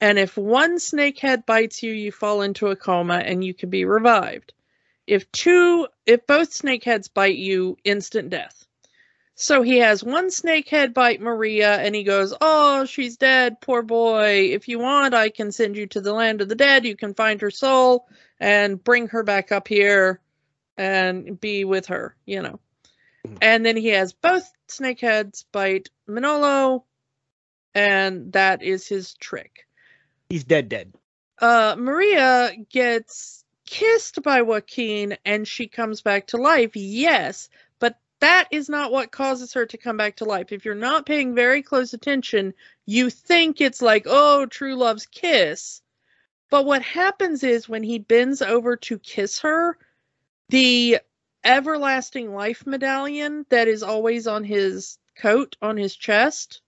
Speaker 2: And if one snake head bites you, you fall into a coma and you can be revived. If two, if both snake heads bite you, instant death. So he has one snake head bite Maria and he goes, Oh, she's dead, poor boy. If you want, I can send you to the land of the dead. You can find her soul and bring her back up here and be with her, you know.
Speaker 1: Mhm.
Speaker 2: And then he has both snake heads bite Manolo, and that is his trick.
Speaker 1: He's dead, dead.
Speaker 2: Uh, Maria gets kissed by Joaquin and she comes back to life, yes, but that is not what causes her to come back to life. If you're not paying very close attention, you think it's like, oh, true love's kiss. But what happens is when he bends over to kiss her, the everlasting life medallion that is always on his coat, on his chest,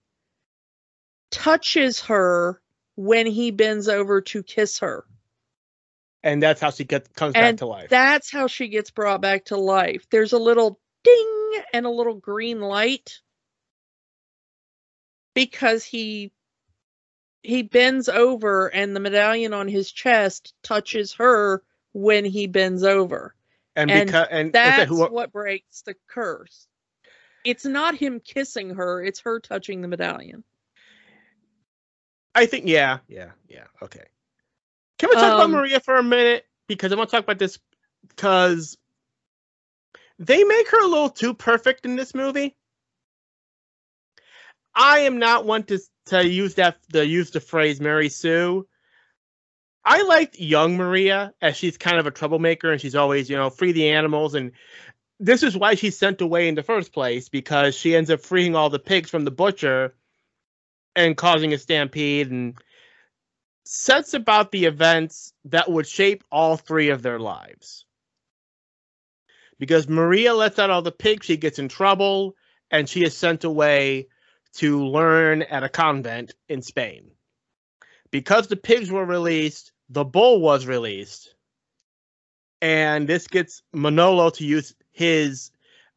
Speaker 2: touches her when he bends over to kiss her.
Speaker 1: And that's how she gets comes
Speaker 2: and
Speaker 1: back to life.
Speaker 2: That's how she gets brought back to life. There's a little ding and a little green light because he he bends over and the medallion on his chest touches her when he bends over.
Speaker 1: and
Speaker 2: and
Speaker 1: because and
Speaker 2: That's what breaks the curse. It's not him kissing her, it's her touching the medallion.
Speaker 1: I think yeah, yeah, yeah. Okay. Can we talk about
Speaker 2: Um,
Speaker 1: Maria for a minute? Because I want to talk about this because they make her a little too perfect in this movie. I am not one to to use that to use the phrase Mary Sue. I liked young Maria as she's kind of a troublemaker and she's always, you know, free the animals and this is why she's sent away in the first place because she ends up freeing all the pigs from the butcher and causing a stampede and sets about the events that would shape all three of their lives. Because Maria lets out all the pigs, she gets in trouble, and she is sent away to learn at a convent in Spain. Because the pigs were released, the bull was released, and this gets Manolo to use his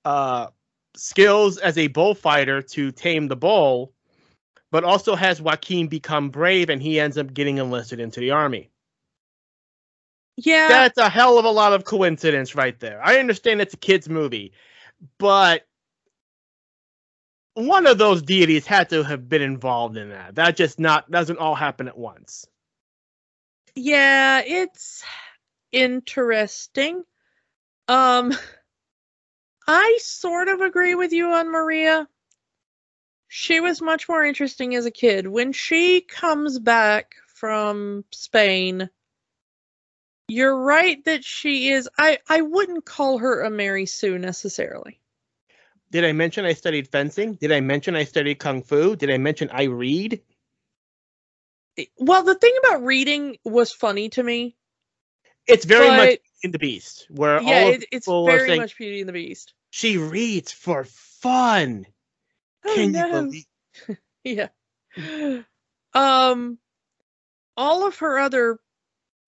Speaker 1: uh, skills as a bullfighter to tame the bull but also has Joaquin become brave and he ends up getting enlisted into the army.
Speaker 2: Yeah.
Speaker 1: That's a hell of a lot of coincidence right there. I understand it's a kids movie, but one of those deities had to have been involved in that. That just not doesn't all happen at once.
Speaker 2: Yeah, it's interesting. Um I sort of agree with you on Maria. She was much more interesting as a kid. When she comes back from Spain, you're right that she is I I wouldn't call her a Mary Sue necessarily.
Speaker 1: Did I mention I studied fencing? Did I mention I studied kung fu? Did I mention I read?
Speaker 2: Eh, well, the thing about reading was funny to me.
Speaker 1: It's very
Speaker 2: But-
Speaker 1: much in the Beast, where
Speaker 2: Yeah,
Speaker 1: all
Speaker 2: it, it's very
Speaker 1: saying
Speaker 2: much Beauty and the Beast.
Speaker 1: she reads for fun.
Speaker 2: Oh,
Speaker 1: Can
Speaker 2: no.
Speaker 1: you believe?
Speaker 2: Yeah. Um all of her other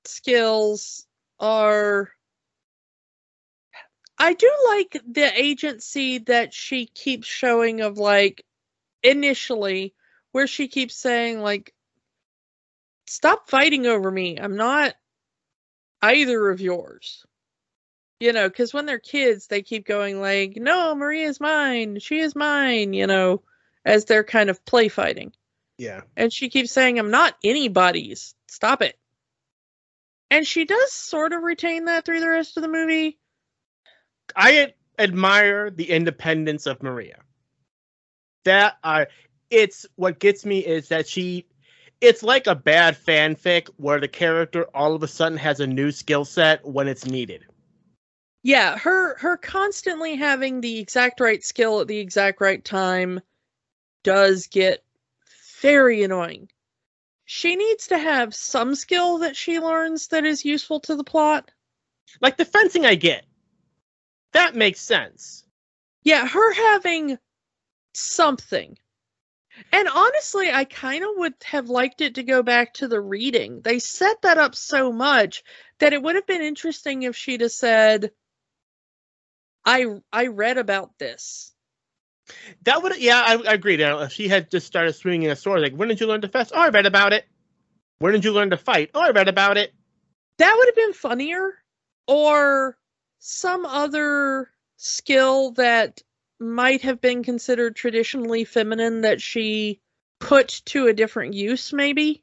Speaker 2: skills are I do like the agency that she keeps showing of like initially where she keeps saying like stop fighting over me. I'm not either of yours. You know, cuz when they're kids they keep going like no, Maria's mine. She is mine, you know, as they're kind of play fighting.
Speaker 1: Yeah.
Speaker 2: And she keeps saying, I'm not anybody's. Stop it. And she does sort of retain that through the rest of the movie.
Speaker 1: I ad- admire the independence of Maria. That I, it's what gets me is that she, it's like a bad fanfic where the character all of a sudden has a new skill set when it's needed.
Speaker 2: Yeah, her her constantly having the exact right skill at the exact right time does get very annoying. She needs to have some skill that she learns that is useful to the plot.
Speaker 1: Like the fencing, I get. That makes sense.
Speaker 2: Yeah, her having something. And honestly, I kind of would have liked it to go back to the reading. They set that up so much that it would have been interesting if she'd have said, "I I read about this."
Speaker 1: That would, yeah, I, I agree. Now, if she had just started swinging a sword, like, when did you learn to fence? Oh, I read about it. When did you learn to fight? Oh, I read about it.
Speaker 2: That would have been funnier, or some other skill that might have been considered traditionally feminine that she put to a different use, maybe.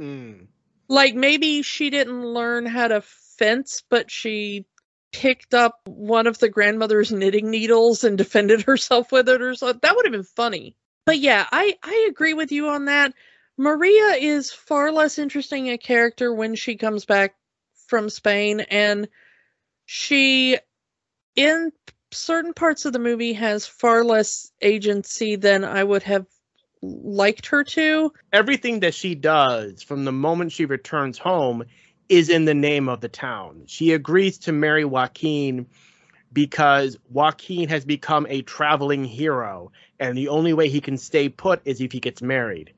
Speaker 1: Mm.
Speaker 2: like maybe she didn't learn how to fence but she picked up one of the grandmother's knitting needles and defended herself with it or something. That would have been funny. But yeah i i agree with you on that. Maria is far less interesting a character when she comes back from spain and she in certain parts of the movie has far less agency than I would have liked her to.
Speaker 1: Everything that she does from the moment she returns home is in the name of the town. She agrees to marry Joaquin because Joaquin has become a traveling hero, and the only way he can stay put is if he gets married.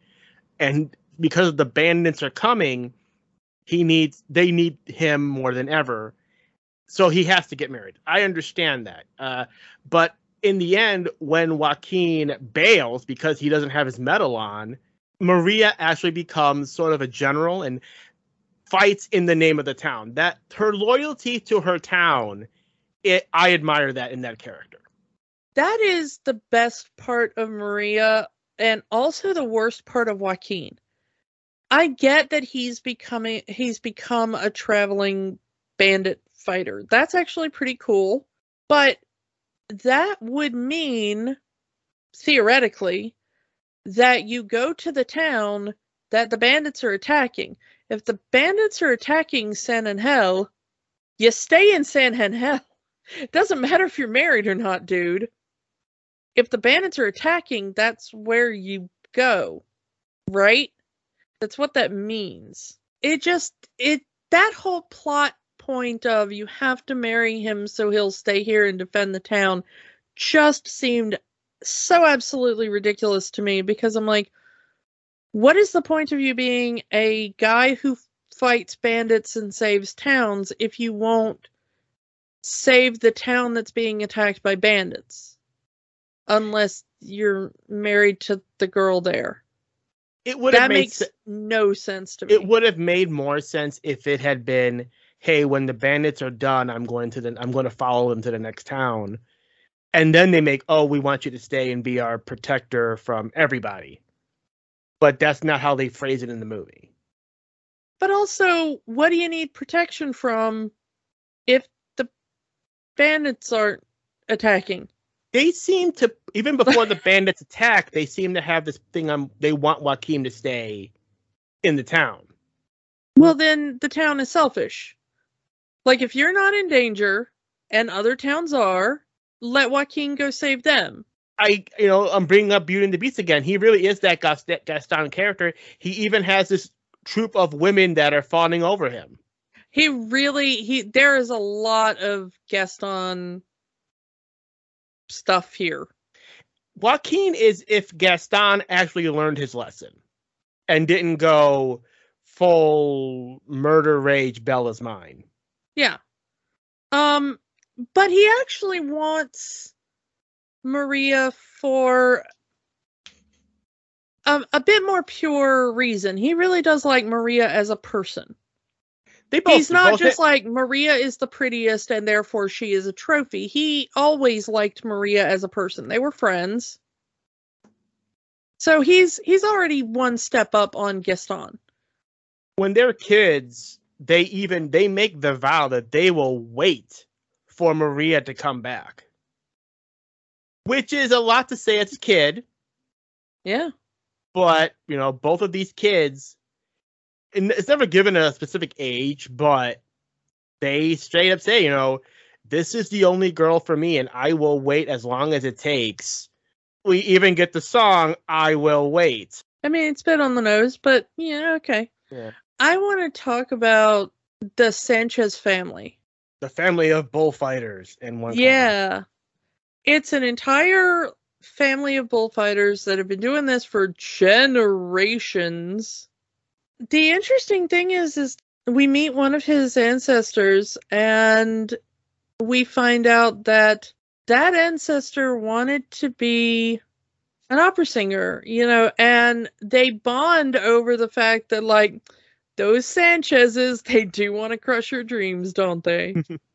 Speaker 1: And because the bandits are coming, he needs they need him more than ever. So he has to get married. I understand that. Uh, but in the end, when Joaquin bails because he doesn't have his medal on, Maria actually becomes sort of a general and fights in the name of the town. That her loyalty to her town, it, I admire that in that character.
Speaker 2: That is the best part of Maria and also the worst part of Joaquin. I get that he's becoming he's become a traveling bandit fighter. That's actually pretty cool. But that would mean theoretically that you go to the town that the bandits are attacking. If the bandits are attacking San Angel, you stay in San Angel. It doesn't matter if you're married or not, dude. If the bandits are attacking, that's where you go. Right? That's what that means. It just it that whole plot point of you have to marry him so he'll stay here and defend the town just seemed so absolutely ridiculous to me because I'm like, what is the point of you being a guy who fights bandits and saves towns if you won't save the town that's being attacked by bandits? Unless you're married to the girl there.
Speaker 1: It would
Speaker 2: that makes
Speaker 1: se-
Speaker 2: no sense to me.
Speaker 1: it would have made more sense if it had been hey when the bandits are done i'm going to the i'm going to follow them to the next town and then they make oh we want you to stay and be our protector from everybody but that's not how they phrase it in the movie
Speaker 2: But also, what do you need protection from if the bandits aren't attacking?
Speaker 1: they seem to even before the bandits attack they seem to have this thing on they want joaquin to stay in the town
Speaker 2: Well, then the town is selfish. Like, if you're not in danger and other towns are, let Joaquin go save them.
Speaker 1: I, you know, I'm bringing up Beauty and the Beast again. He really is that Gas- Gaston character. He even has this troop of women that are fawning over him.
Speaker 2: He really, he, there is a lot of Gaston stuff here.
Speaker 1: Joaquin is if Gaston actually learned his lesson and didn't go full murder rage. Bella's mine.
Speaker 2: Yeah. Um, but he actually wants Maria for a, a bit more pure reason. He really does like Maria as a person.
Speaker 1: They both
Speaker 2: He's not just
Speaker 1: hit-
Speaker 2: like Maria is the prettiest and therefore she is a trophy. He always liked Maria as a person. They were friends. So he's he's already one step up on Gaston.
Speaker 1: when they're kids. They even they make the vow that they will wait for Maria to come back, which is a lot to say as a kid.
Speaker 2: Yeah.
Speaker 1: but you know both of these kids and it's never given a specific age but they straight up say you know this is the only girl for me and i will wait as long as it takes we even get the song i will wait
Speaker 2: I mean, it's a bit on the nose, but yeah, okay.
Speaker 1: Yeah.
Speaker 2: I want to talk about the Sanchez family.
Speaker 1: the family of bullfighters in one corner.
Speaker 2: It's an entire family of bullfighters that have been doing this for generations. The interesting thing is is we meet one of his ancestors and we find out that that ancestor wanted to be an opera singer, you know, and they bond over the fact that like those Sanchez's, they do want to crush your dreams, don't they?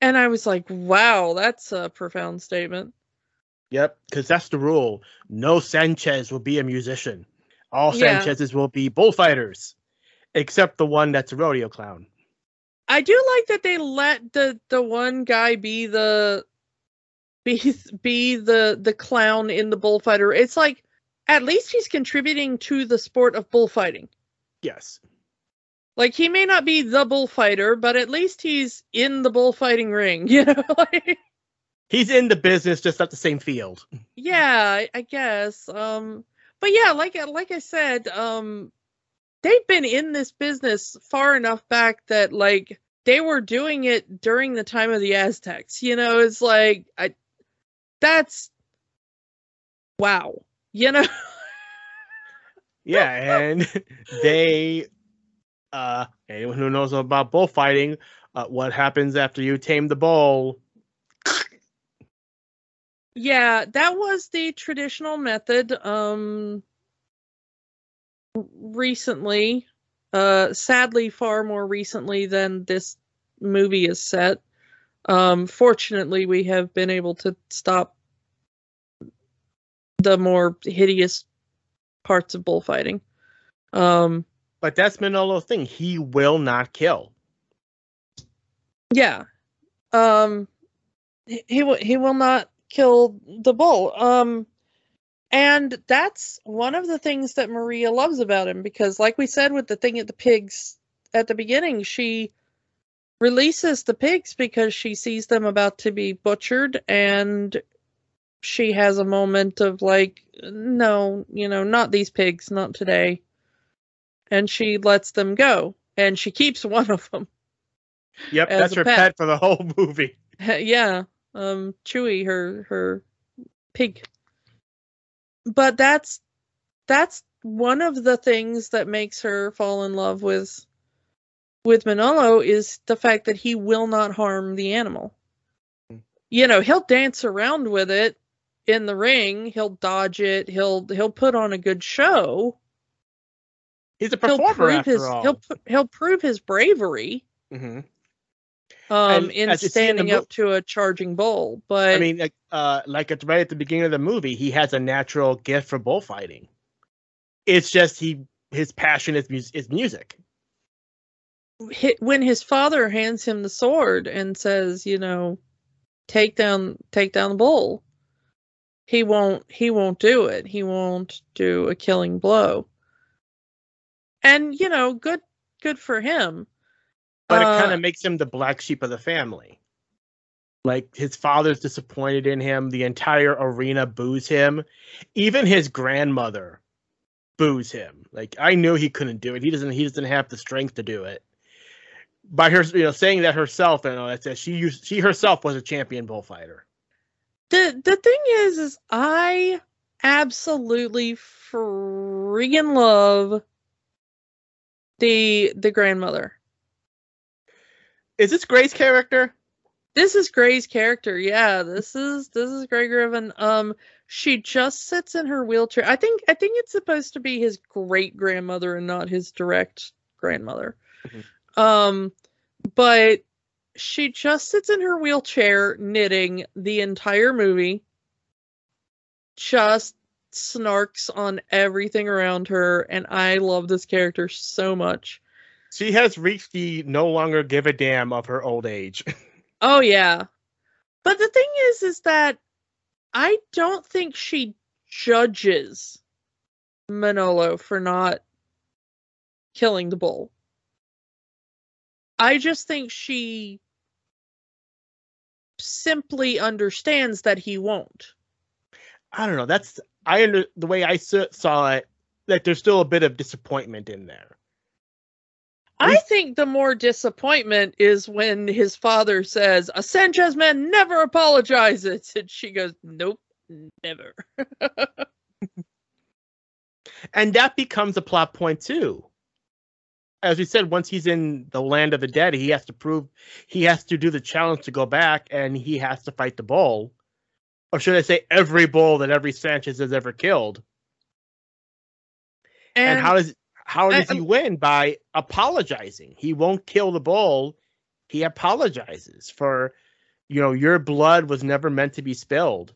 Speaker 2: and I was like, wow, that's a profound statement.
Speaker 1: yep because that's the rule no sanchez will be a musician all
Speaker 2: Yeah.
Speaker 1: sanchez's will be bullfighters except the one that's a rodeo clown
Speaker 2: I do like that they let the the one guy be the be be the the clown in the bullfighter. It's like at least he's contributing to the sport of bullfighting.
Speaker 1: yes
Speaker 2: Like he may not be the bullfighter, but at least he's in the bullfighting ring, you know? like,
Speaker 1: He's in the business, just not the same field.
Speaker 2: Yeah, I, I guess. Um, but yeah, like like I said, um, they've been in this business far enough back that like they were doing it during the time of the Aztecs. You know, it's like I that's wow. You know.
Speaker 1: yeah, and they uh anyone who knows about bullfighting, uh, what happens after you tame the bull?
Speaker 2: Yeah, that was the traditional method. Um recently, uh sadly far more recently than this movie is set. Um fortunately we have been able to stop the more hideous parts of bullfighting. Um
Speaker 1: but that's Manolo's thing. He will not kill.
Speaker 2: Yeah. Um he, he will he will not kill the bull. Um and that's one of the things that Maria loves about him because like we said with the thing at the pigs at the beginning, she releases the pigs because she sees them about to be butchered and she has a moment of like no, you know, not these pigs, not today and she lets them go and she keeps one of them
Speaker 1: yep that's her pet. pet. for the whole movie
Speaker 2: yeah um Chuy her her pig but that's that's one of the things that makes her fall in love with with manolo is the fact that he will not harm the animal hmm. you know he'll dance around with it in the ring he'll dodge it he'll he'll put on a good show
Speaker 1: He's a performer
Speaker 2: he'll
Speaker 1: after
Speaker 2: his. He'll he'll prove his bravery.
Speaker 1: Mm-hmm.
Speaker 2: Um, in standing in up to a charging bull, but
Speaker 1: I mean, like, uh, like at right at the beginning of the movie, he has a natural gift for bullfighting. It's just he his passion is mu- is music.
Speaker 2: When his father hands him the sword and says, you know, take down take down the bull, he won't he won't do it. He won't do a killing blow and you know, good good for him.
Speaker 1: But uh, it kind of makes him the black sheep of the family. Like his father's disappointed in him. The entire arena boos him. Even his grandmother boos him. Like I knew he couldn't do it. He doesn't. He doesn't have the strength to do it. By her, you know, saying that herself, and all that she used, she herself was a champion bullfighter.
Speaker 2: The the thing is, is I absolutely freaking love the the grandmother.
Speaker 1: Is this Grey's character?
Speaker 2: This is Grey's character. Yeah, this is this is Grey Griffin. Um, she just sits in her wheelchair. I think I think it's supposed to be his great grandmother and not his direct grandmother. Mm-hmm. Um, but she just sits in her wheelchair knitting the entire movie. Just snarks on everything around her, and I love this character so much.
Speaker 1: She has reached the no longer give a damn of her old age.
Speaker 2: oh yeah. But the thing is is that I don't think she judges Manolo for not killing the bull. I just think she simply understands that he won't.
Speaker 1: I don't know. That's I under the way I saw it, that there's still a bit of disappointment in there.
Speaker 2: I think the more disappointment is when his father says, "A Sanchez man never apologizes," and she goes, "Nope, never."
Speaker 1: and that becomes a plot point too. As we said, once he's in the land of the dead, he has to prove he has to do the challenge to go back, and he has to fight the bull or should I say, every bull that every Sanchez has ever killed. And, and how does how does I, he um, win by apologizing? He won't kill the bull. He apologizes for, you know, your blood was never meant to be spilled,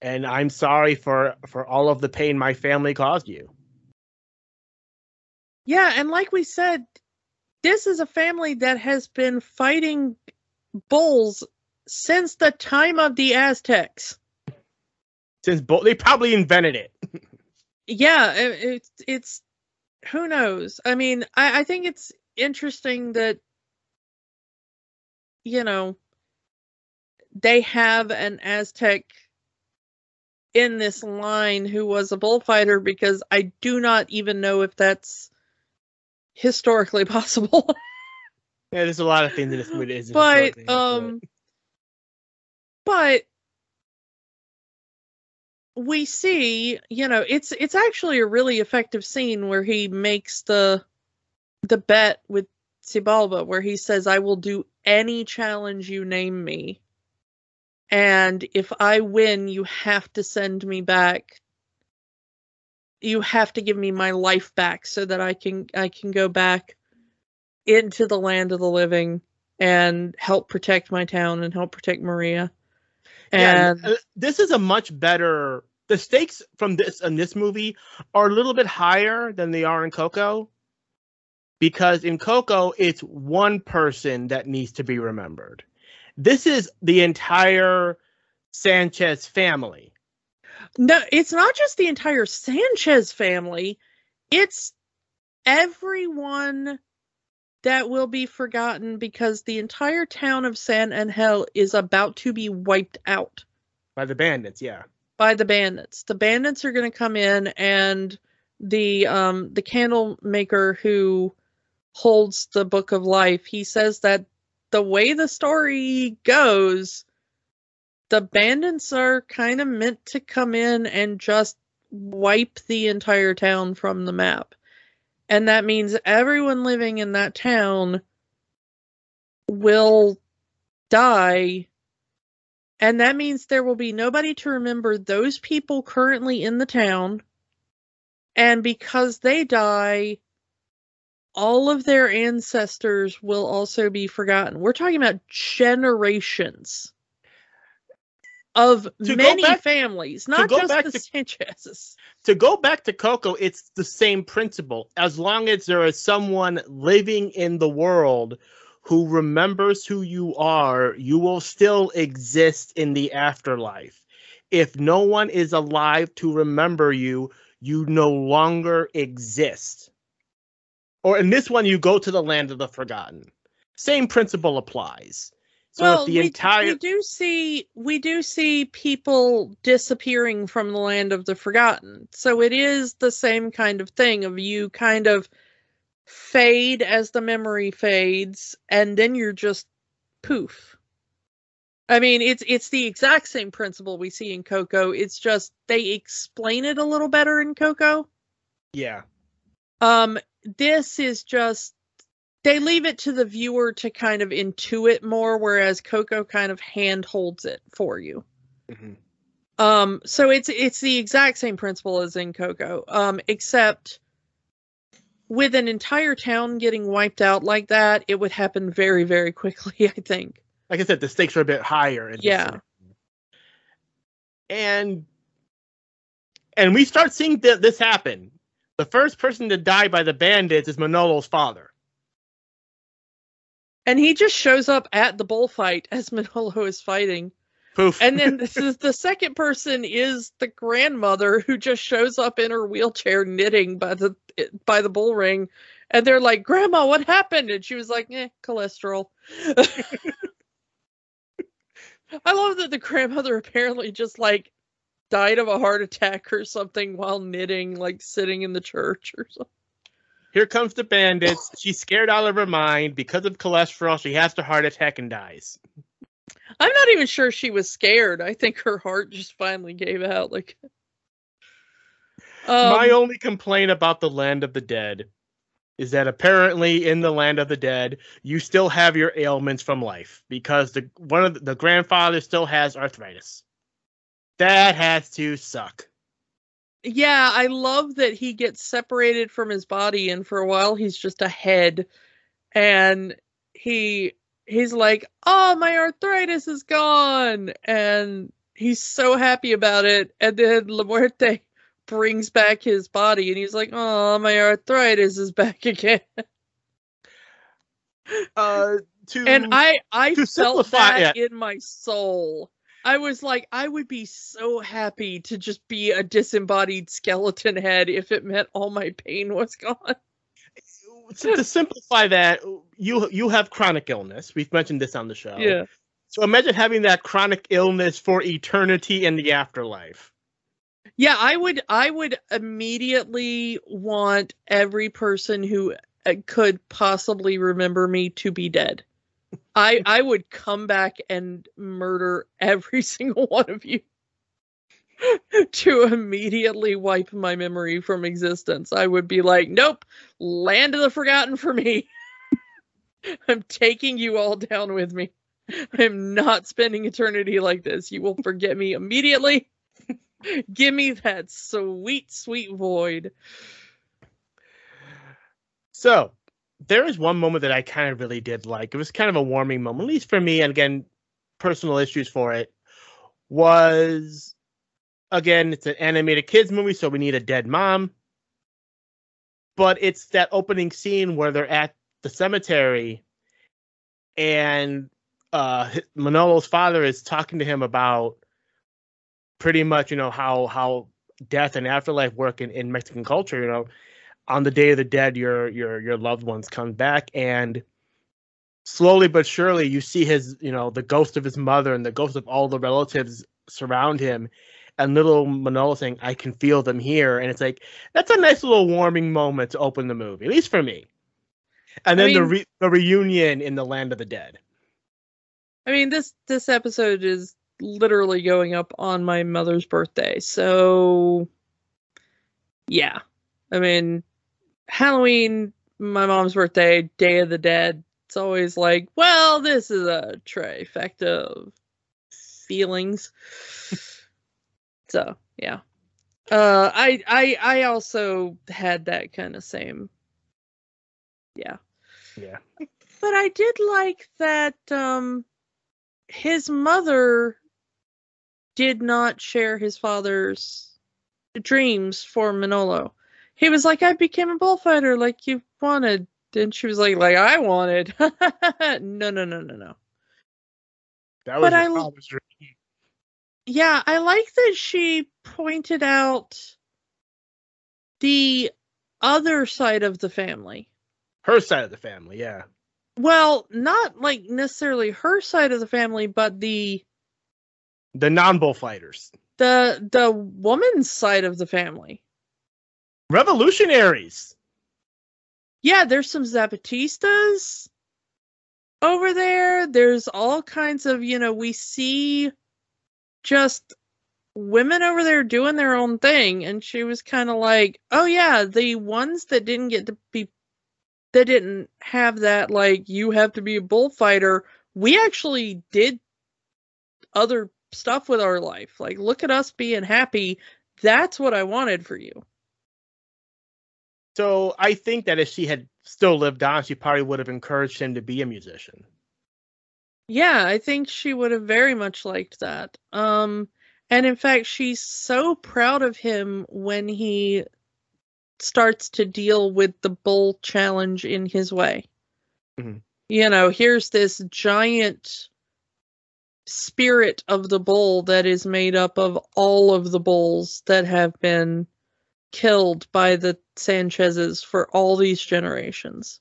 Speaker 1: and I'm sorry for for all of the pain my family caused you.
Speaker 2: Yeah, and like we said, this is a family that has been fighting bulls since the time of the Aztecs.
Speaker 1: Since bo- they probably invented it.
Speaker 2: yeah, it, it's it's who knows. I mean, I, I think it's interesting that you know they have an Aztec in this line who was a bullfighter because I do not even know if that's historically possible.
Speaker 1: Yeah, there's a lot of things in this movie that isn't
Speaker 2: but um but we see you know it's it's actually a really effective scene where he makes the the bet with Xibalba where he says I will do any challenge you name me and if I win you have to send me back you have to give me my life back so that I can I can go back into the land of the living and help protect my town and help protect Maria.
Speaker 1: Yeah,
Speaker 2: And
Speaker 1: uh, this is a much better. The stakes from this in this movie are a little bit higher than they are in Coco, because in Coco it's one person that needs to be remembered. This is the entire Sanchez family.
Speaker 2: no, it's not just the entire Sanchez family, it's everyone that will be forgotten because the entire town of San Angel is about to be wiped out.
Speaker 1: by the bandits. Yeah,
Speaker 2: by the bandits. The bandits are going to come in, and the um the candle maker who holds the book of life. He says that the way the story goes, the bandits are kind of meant to come in and just wipe the entire town from the map. And that means everyone living in that town will die and that means there will be nobody to remember those people currently in the town. And because they die, all of their ancestors will also be forgotten. We're talking about generations of many
Speaker 1: back-
Speaker 2: families, not just the
Speaker 1: to-
Speaker 2: Sanchez's.
Speaker 1: to go back to Coco, it's the same principle. As long as there is someone living in the world who remembers who you are, you will still exist in the afterlife. If no one is alive to remember you, you no longer exist. Or in this one, you go to the land of the forgotten. Same principle applies. So
Speaker 2: well,
Speaker 1: the
Speaker 2: we,
Speaker 1: entire
Speaker 2: we do see we do see people disappearing from the land of the forgotten. So it is the same kind of thing of you kind of fade as the memory fades, and then you're just poof. I mean, it's it's the exact same principle we see in Coco. It's just they explain it a little better in Coco.
Speaker 1: yeah,
Speaker 2: Um, this is just they leave it to the viewer to kind of intuit more, whereas Coco kind of hand holds it for you.
Speaker 1: mhm.
Speaker 2: Um, so it's it's the exact same principle as in Coco, um, except with an entire town getting wiped out like that, it would happen very, very quickly, I think.
Speaker 1: like I said, the stakes are a bit higher. In
Speaker 2: Yeah.
Speaker 1: and and we start seeing th- this happen. The first person to die by the bandits is Manolo's father.
Speaker 2: And he just shows up at the bullfight as Manolo is fighting.
Speaker 1: Poof.
Speaker 2: And then this is the second person is the grandmother who just shows up in her wheelchair knitting by the by the bull ring. And they're like, Grandma, what happened? And she was like, eh, cholesterol. I love that the grandmother apparently just like died of a heart attack or something while knitting, like sitting in the church or something.
Speaker 1: Here comes the bandits. She's scared out of her mind because of cholesterol. She has a heart attack and dies.
Speaker 2: I'm not even sure she was scared. I think her heart just finally gave out. Like, um,
Speaker 1: My only complaint about the land of the dead is that apparently in the land of the dead you still have your ailments from life because the one of the, the grandfather still has arthritis. That has to suck.
Speaker 2: Yeah, I love that he gets separated from his body, and for a while he's just a head, and he he's like, "Oh, my arthritis is gone," and he's so happy about it. And then La Muerte brings back his body, and he's like, "Oh, my arthritis is back again."
Speaker 1: Uh, to
Speaker 2: and I I felt that in my soul. I was like, I would be so happy to just be a disembodied skeleton head if it meant all my pain was gone.
Speaker 1: to, simplify that, you you have chronic illness. We've mentioned this on the show.
Speaker 2: Yeah.
Speaker 1: So imagine having that chronic illness for eternity in the afterlife.
Speaker 2: Yeah, I would I would immediately want every person who uh, could possibly remember me to be dead. I I would come back and murder every single one of you to immediately wipe my memory from existence. I would be like, "Nope, land of the forgotten for me." I'm taking you all down with me. I'm not spending eternity like this. You will forget me immediately. Give me that sweet, sweet void.
Speaker 1: So, there is one moment that I kind of really did like. It was kind of a warming moment, at least for me, and again, personal issues for it. Was again, it's an animated kids movie, so we need a dead mom. But it's that opening scene where they're at the cemetery and uh Manolo's father is talking to him about pretty much, you know, how how death and afterlife work in, in Mexican culture, you know. On the day of the dead, your your your loved ones come back and slowly but surely you see his, you know, the ghost of his mother and the ghost of all the relatives surround him and little Manolo saying, I can feel them here. And it's like, that's a nice little warming moment to open the movie, at least for me. And then I mean, the re- the reunion in the land of the dead.
Speaker 2: I mean this this episode is literally going up on my mother's birthday. So yeah. I mean Halloween, my mom's birthday, Day of the Dead. It's always like, well, this is a trifecta of feelings. so yeah. Uh I I I also had that kind of same yeah.
Speaker 1: Yeah.
Speaker 2: But I did like that um his mother did not share his father's dreams for Manolo. He was like, I became a bullfighter like you wanted. And she was like, like I wanted. no, no, no, no, no.
Speaker 1: That was but I.
Speaker 2: Yeah, I like that she pointed out the other side of the family.
Speaker 1: Her side of the family, yeah.
Speaker 2: Well, not like necessarily her side of the family, but the
Speaker 1: the non-bullfighters.
Speaker 2: The the woman's side of the family.
Speaker 1: Revolutionaries.
Speaker 2: Yeah, there's some Zapatistas over there. There's all kinds of, you know, we see just women over there doing their own thing and she was kind of like, "Oh yeah, the ones that didn't get to be that didn't have that like you have to be a bullfighter. We actually did other stuff with our life. Like look at us being happy. That's what I wanted for you.
Speaker 1: So I think that if she had still lived on, she probably would have encouraged him to be a musician.
Speaker 2: Yeah, I think she would have very much liked that. Um and in fact, she's so proud of him when he starts to deal with the bull challenge in his way. Mm-hmm. You know, here's this giant spirit of the bull that is made up of all of the bulls that have been killed by the Sanchezes for all these generations.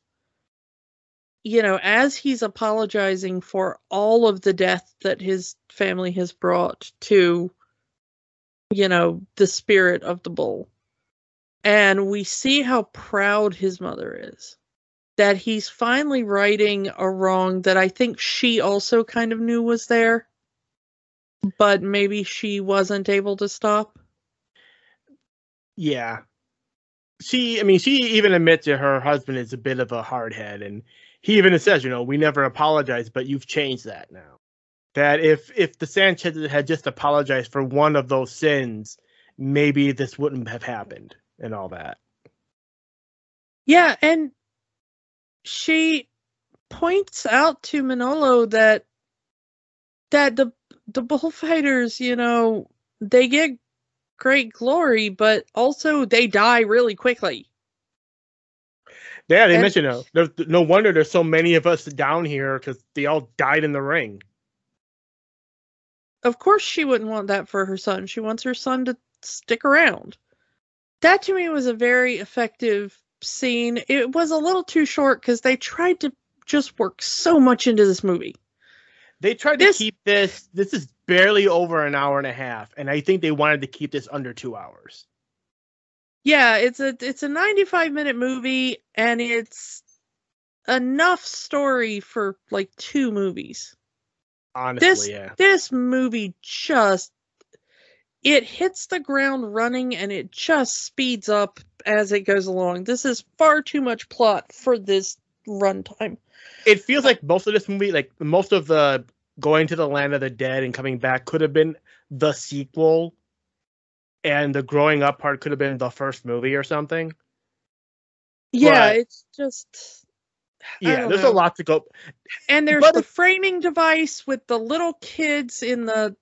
Speaker 2: You know, as he's apologizing for all of the death that his family has brought to, you know, the spirit of the bull and we see how proud his mother is. That he's finally righting a wrong that I think she also kind of knew was there, but maybe she wasn't able to stop.
Speaker 1: Yeah. She, I mean, she even admits that her husband is a bit of a hardhead, and he even says, you know, we never apologized, but you've changed that now. That if if the Sanchez had just apologized for one of those sins, maybe this wouldn't have happened and all that.
Speaker 2: Yeah, and she points out to Manolo that that the the bullfighters, you know, they get great glory, but also they die really quickly.
Speaker 1: Yeah, they and, mentioned it. There's no wonder there's so many of us down here because they all died in the ring.
Speaker 2: Of course, she wouldn't want that for her son. She wants her son to stick around that to me was a very effective scene. It was a little too short because they tried to just work so much into this movie.
Speaker 1: They tried to keep this. This is barely over an hour and a half, and I think they wanted to keep this under two hours.
Speaker 2: Yeah, it's a it's a 95 minute movie and it's enough story for like two movies.
Speaker 1: Honestly,
Speaker 2: This
Speaker 1: yeah.
Speaker 2: this movie just it hits the ground running and it just speeds up as it goes along. This is far too much plot for this runtime.
Speaker 1: It feels like most of this movie, like most of the going to the land of the dead and coming back, could have been the sequel, and the growing up part could have been the first movie or something.
Speaker 2: Yeah,
Speaker 1: But-
Speaker 2: it's just
Speaker 1: Yeah, there's
Speaker 2: know.
Speaker 1: a lot to go.
Speaker 2: and there's
Speaker 1: But
Speaker 2: the framing device with the little kids in the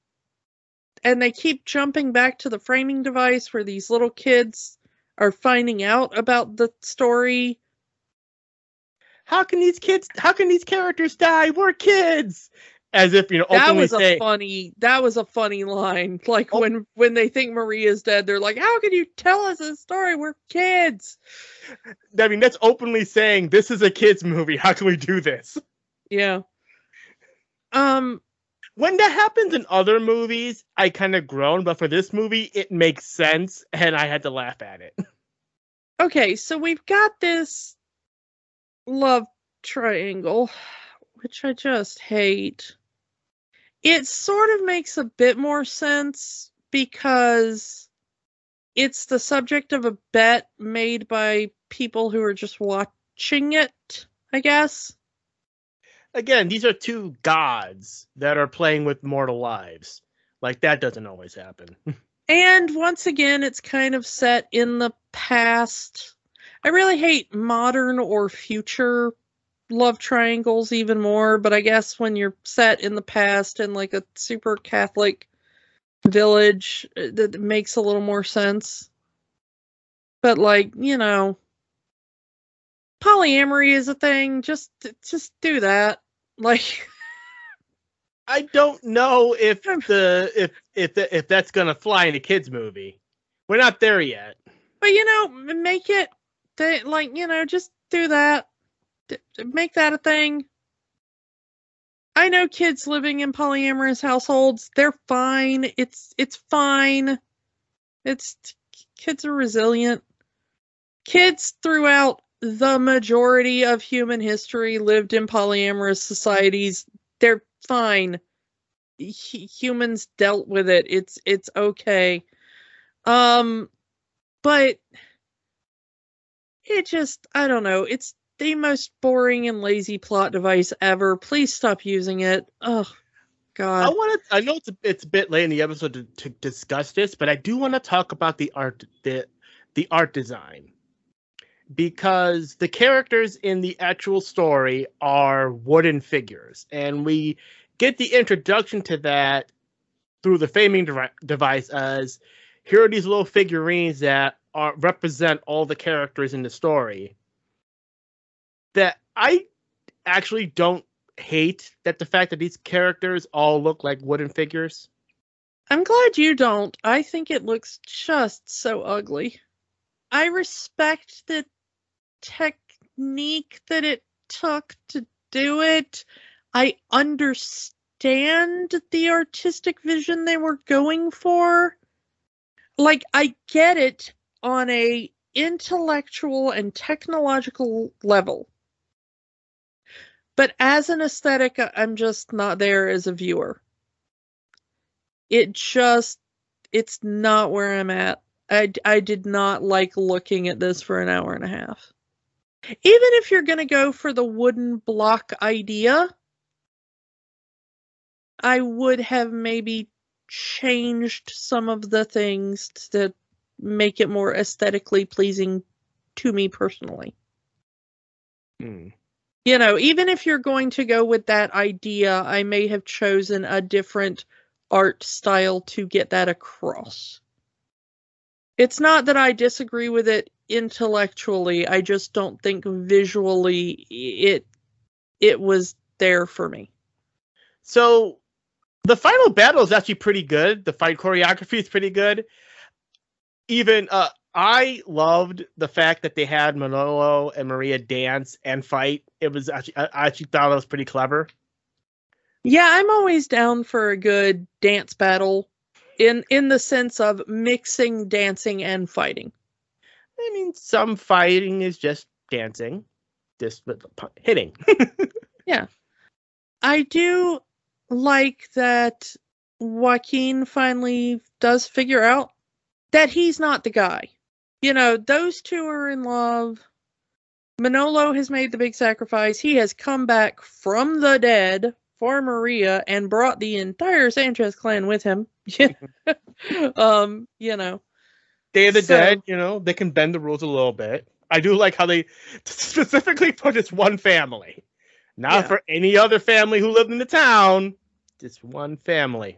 Speaker 2: and they keep jumping back to the framing device where these little kids are finding out about the story
Speaker 1: How can these kids? How can these characters die? We're kids. As if you know,
Speaker 2: that was a
Speaker 1: say,
Speaker 2: funny that was a funny line like
Speaker 1: Oh.
Speaker 2: when when they think maria's dead they're like how can you tell us a story we're kids
Speaker 1: I mean, that's openly saying this is a kids movie. How can we do this?
Speaker 2: yeah um
Speaker 1: When that happens in other movies, I kind of groan, but for this movie, it makes sense, and I had to laugh at it.
Speaker 2: okay so we've got this love triangle which i just hate it sort of makes a bit more sense because it's the subject of a bet made by people who are just watching it i guess
Speaker 1: Again, these are two gods that are playing with mortal lives. Like that doesn't always happen.
Speaker 2: And once again, it's kind of set in the past. I really hate modern or future love triangles even more, but I guess when you're set in the past in like a super Catholic village, uh, that makes a little more sense. But like, you know, polyamory is a thing. Just just do that. Like
Speaker 1: I don't know if the if if the, if that's gonna fly in a kids movie. We're not there yet.
Speaker 2: But you know, make it th- like you know, just do that. D- make that a thing. I know kids living in polyamorous households. They're fine. It's it's fine. It's kids are resilient. Kids throughout the majority of human history lived in polyamorous societies. They're fine. H- humans dealt with it. It's it's okay. Um but it just I don't know. It's the most boring and lazy plot device ever. Please stop using it. Oh God.
Speaker 1: I want to. I know it's a, it's a bit late in the episode to, to discuss this, but I do want to talk about the art the the art design because the characters in the actual story are wooden figures, and we get the introduction to that through the framing devi- device as here are these little figurines that are represent all the characters in the story. That I actually don't hate that the fact that these characters all look like wooden figures.
Speaker 2: I'm glad you don't. I think it looks just so ugly. I respect the technique that it took to do it. I understand the artistic vision they were going for. Like I get it on a intellectual and technological level. But as an aesthetic, I'm just not there as a viewer. It just, it's not where I'm at. I, I did not like looking at this for an hour and a half. Even if you're going to go for the wooden block idea, I would have maybe changed some of the things to make it more aesthetically pleasing to me personally.
Speaker 1: Hmm.
Speaker 2: You know, even if you're going to go with that idea, I may have chosen a different art style to get that across. It's not that I disagree with it intellectually, I just don't think visually it it was there for me.
Speaker 1: So the final battle is actually pretty good. The fight choreography is pretty good. Even uh, I loved the fact that they had Manolo and Maria dance and fight. It was actually I actually thought it was pretty clever.
Speaker 2: Yeah, I'm always down for a good dance battle in in the sense of mixing dancing and fighting.
Speaker 1: I mean, some fighting is just dancing, just with hitting.
Speaker 2: yeah. I do like that Joaquin finally does figure out that he's not the guy. You know, those two are in love. Manolo has made the big sacrifice. He has come back from the dead for Maria and brought the entire Sanchez clan with him. um, you know.
Speaker 1: Day of the so, Dead, you know, they can bend the rules a little bit. I do like how they specifically put it's one family. Not yeah. for any other family who lived in the town. Just one family.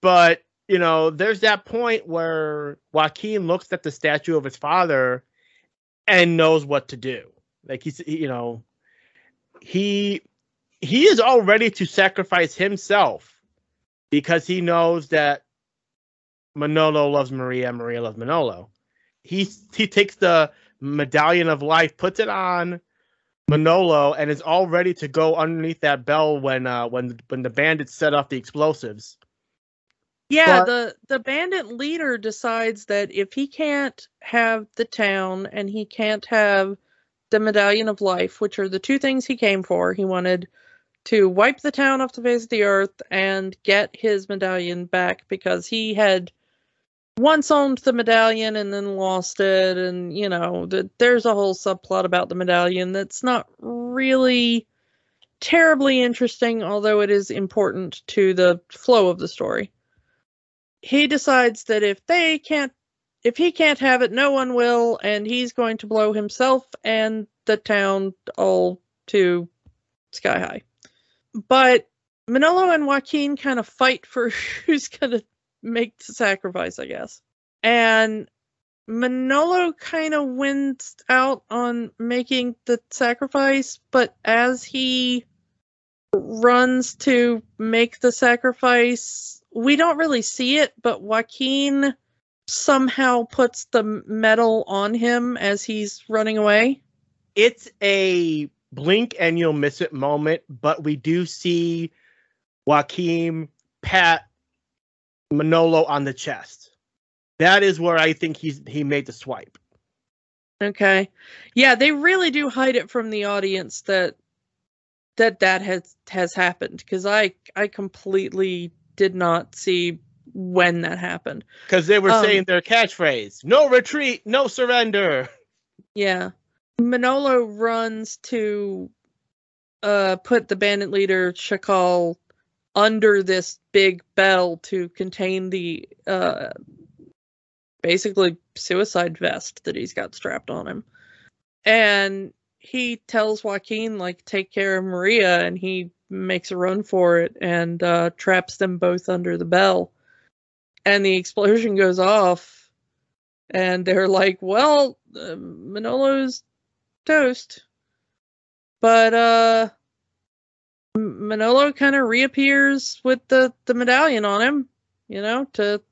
Speaker 1: but, you know, there's that point where Joaquin looks at the statue of his father and knows what to do. Like he's you know, he he is all ready to sacrifice himself because he knows that Manolo loves Maria, Maria loves Manolo. He he takes the medallion of life, puts it on Manolo, and is all ready to go underneath that bell when uh when when the bandits set off the explosives.
Speaker 2: Yeah, but, the the bandit leader decides that if he can't have the town and he can't have the medallion of life, which are the two things he came for, he wanted to wipe the town off the face of the earth and get his medallion back because he had once owned the medallion and then lost it and you know the, there's a whole subplot about the medallion that's not really terribly interesting although it is important to the flow of the story he decides that if they can't if he can't have it no one will and he's going to blow himself and the town all to sky high but Manolo and Joaquin kind of fight for who's going to make the sacrifice, I guess. And Manolo kind of wins out on making the sacrifice, but as he runs to make the sacrifice, we don't really see it, but Joaquin somehow puts the medal on him as he's running away.
Speaker 1: It's a blink and you'll miss it moment, but we do see Joaquin pat Manolo on the chest. That is where I think he's he made the swipe.
Speaker 2: Okay. Yeah, they really do hide it from the audience that that that has has happened because I I completely did not see when that happened.
Speaker 1: Because they were um, saying their catchphrase, "No retreat, no surrender."
Speaker 2: Yeah. Manolo runs to uh, put the bandit leader Chakal under this big bell to contain the uh, basically suicide vest that he's got strapped on him. And he tells Joaquin, like, take care of Maria, and he makes a run for it and uh, traps them both under the bell. And the explosion goes off, and they're like, well, uh, Manolo's toast. But uh Manolo kind of reappears with the the medallion on him, you know, to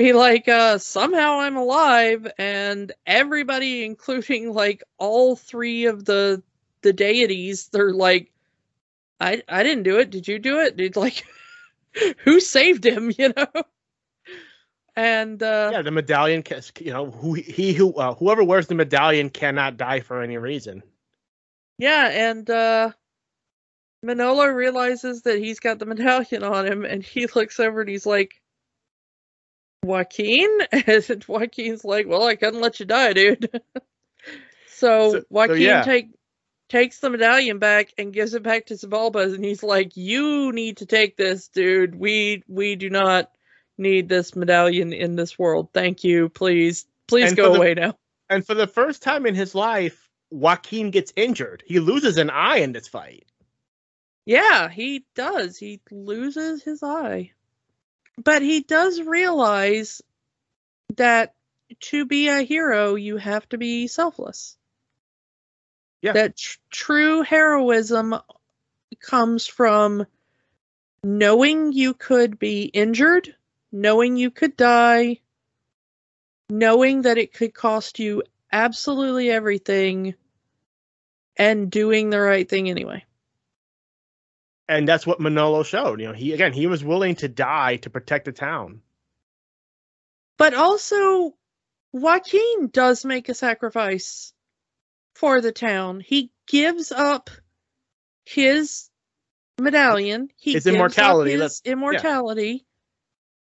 Speaker 2: be like uh somehow I'm alive and everybody including like all three of the the deities they're like I I didn't do it. Did you do it? Did like who saved him, you know? and uh,
Speaker 1: yeah, the medallion. You know, who he who uh, whoever wears the medallion cannot die for any reason.
Speaker 2: Yeah, and uh, Manolo realizes that he's got the medallion on him, and he looks over and he's like, "Joaquin," and Joaquin's like, "Well, I couldn't let you die, dude." so, so, Joaquin so yeah. take takes the medallion back and gives it back to Xibalba, and he's like, "You need to take this, dude. We we do not." need this medallion in this world. Thank you. Please, please and go the, away now.
Speaker 1: And for the first time in his life, Joaquin gets injured. He loses an eye in this fight.
Speaker 2: Yeah, he does. He loses his eye. But he does realize that to be a hero, you have to be selfless. Yeah. That tr- true heroism comes from knowing you could be injured knowing you could die, knowing that it could cost you absolutely everything, and doing the right thing anyway.
Speaker 1: And that's what Manolo showed. You know, he again he was willing to die to protect the town.
Speaker 2: But also, Joaquin does make a sacrifice for the town. He gives up his medallion. He
Speaker 1: His immortality,
Speaker 2: His immortality.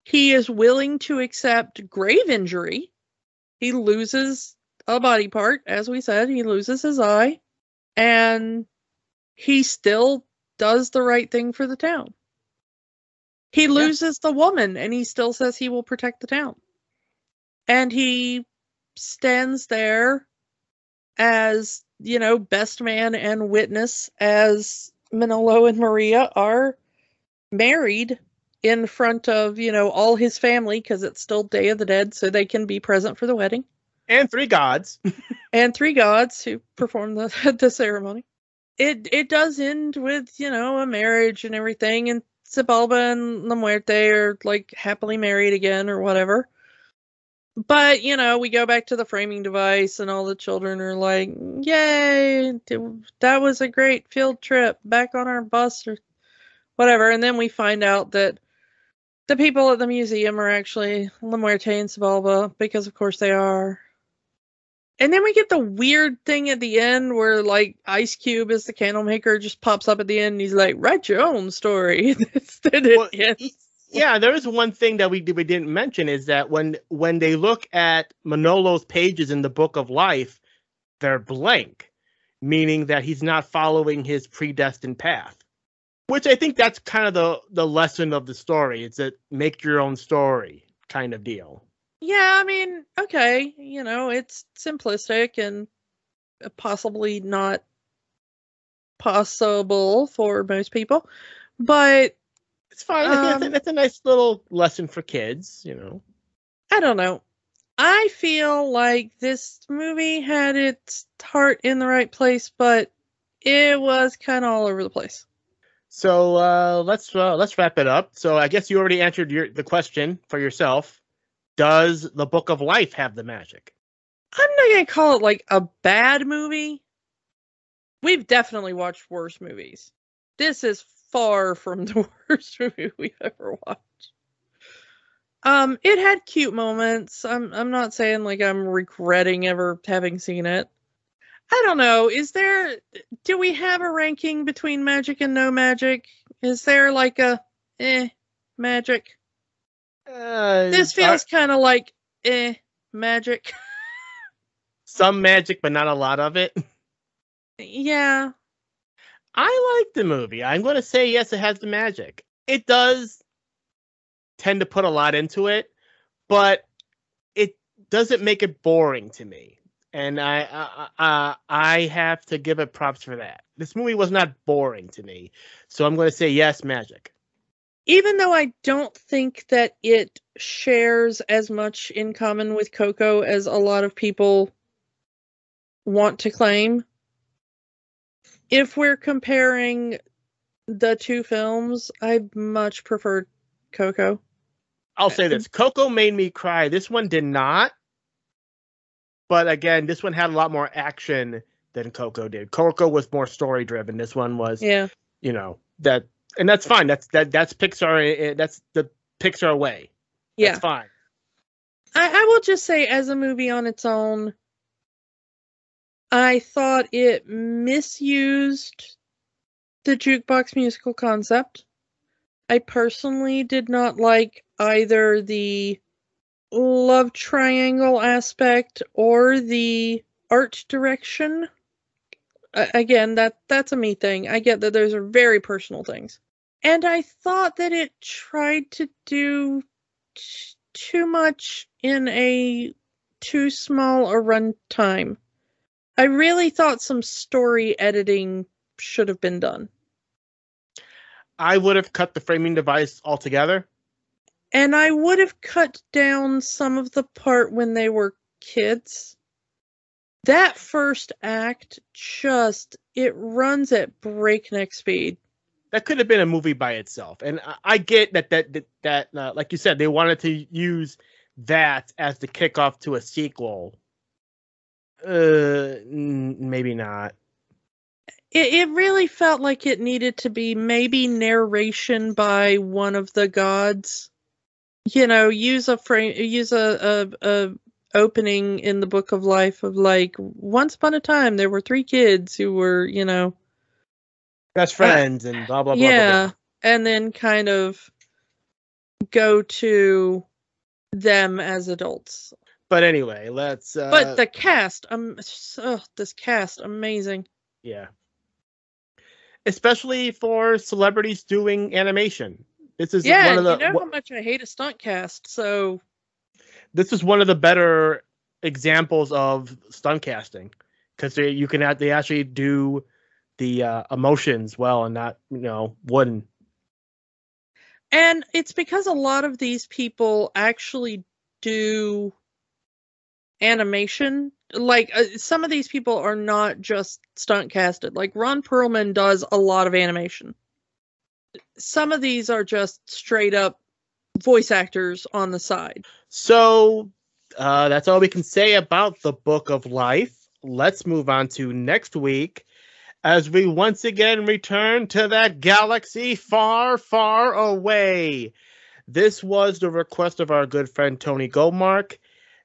Speaker 2: He is willing to accept grave injury. He loses a body part, as we said. He loses his eye, and he still does the right thing for the town. He loses the woman, and he still says he will protect the town. And he stands there as you know best man and witness as Manolo and Maria are married in front of you know all his family because it's still Day of the Dead, so they can be present for the wedding,
Speaker 1: And three gods.
Speaker 2: and three gods who perform the the ceremony. It it does end with you know a marriage and everything, and Xibalba and La Muerte are like happily married again or whatever. But you know, we go back to the framing device, and all the children are like, "Yay! That was a great field trip back on our bus or whatever." And then we find out that the people at the museum are actually La Muerte and Xibalba, because of course they are. And then we get the weird thing at the end where like Ice Cube is the candle maker, just pops up at the end and he's like, "Write your own story."
Speaker 1: Well, yeah, there is one thing that we we didn't mention is that when when they look at Manolo's pages in the Book of Life, they're blank, meaning that he's not following his predestined path. Which I think that's kind of the the lesson of the story. It's a make your own story kind of deal.
Speaker 2: Yeah, I mean, okay, you know, it's simplistic and possibly not possible for most people, but
Speaker 1: It's fine. I think a,
Speaker 2: Um,
Speaker 1: that's a nice little lesson for kids, you know.
Speaker 2: I don't know. I feel like this movie had its heart in the right place, but it was kind of all over the place.
Speaker 1: So uh, let's uh, let's wrap it up. So I guess you already answered your the question for yourself. Does the Book of Life have the magic?
Speaker 2: I'm not going to call it like a bad movie. We've definitely watched worse movies. This is far from the worst movie we've ever watched. Um, it had cute moments. I'm I'm not saying like I'm regretting ever having seen it. I don't know. Is there do we have a ranking between magic and no magic? Is there like a eh magic?
Speaker 1: Uh,
Speaker 2: This
Speaker 1: uh,
Speaker 2: feels kind of like eh magic.
Speaker 1: some magic, but not a lot of it.
Speaker 2: yeah.
Speaker 1: I like the movie. I'm going to say yes, it has the magic. It does tend to put a lot into it, but it doesn't make it boring to me. And I I, I, I have to give it props for that. This movie was not boring to me, so I'm going to say yes, magic.
Speaker 2: Even though I don't think that it shares as much in common with Coco as a lot of people want to claim, if we're comparing the two films, I much prefer Coco.
Speaker 1: I'll say this: Coco made me cry. This one did not. But again, this one had a lot more action than Coco did. Coco was more story driven. This one was,
Speaker 2: Yeah.
Speaker 1: you know, that, and that's fine. That's that that's Pixar. eh, That's the Pixar way.
Speaker 2: Yeah.
Speaker 1: That's fine.
Speaker 2: I, I will just say, as a movie on its own, I thought it misused the jukebox musical concept. I personally did not like either the love triangle aspect or the art direction. Again, that that's a me thing. I get that those are very personal things. And I thought that it tried to do t- too much in a too small a runtime. I really thought some story editing should have been done.
Speaker 1: I would have cut the framing device altogether.
Speaker 2: And I would have cut down some of the part when they were kids. That first act just it runs at breakneck speed.
Speaker 1: That could have been a movie by itself. And I, I get that that that, that uh, like you said, they wanted to use that as the kickoff to a sequel. Uh, maybe not.
Speaker 2: it, it really felt like it needed to be maybe narration by one of the gods. You know, use a frame, use a, a, a opening in the book of life of like once upon a time there were three kids who were you know
Speaker 1: best friends uh, and blah blah blah.
Speaker 2: Yeah,
Speaker 1: blah, blah.
Speaker 2: and then kind of go to them as adults.
Speaker 1: But anyway, let's. Uh,
Speaker 2: but the cast, um, oh, this cast, amazing.
Speaker 1: Yeah. Especially for celebrities doing animation. This is
Speaker 2: yeah,
Speaker 1: one of the.
Speaker 2: you know how much I hate a stunt cast, so.
Speaker 1: This is one of the better examples of stunt casting because you can they actually do the uh, emotions well and not you know wooden.
Speaker 2: And it's because a lot of these people actually do animation. Like uh, some of these people are not just stunt casted. Like Ron Perlman does a lot of animation. Some of these are just straight up voice actors on the side.
Speaker 1: So uh, that's all we can say about the Book of Life. Let's move on to next week as we once again return to that galaxy far, far away. This was the request of our good friend Tony Goldmark.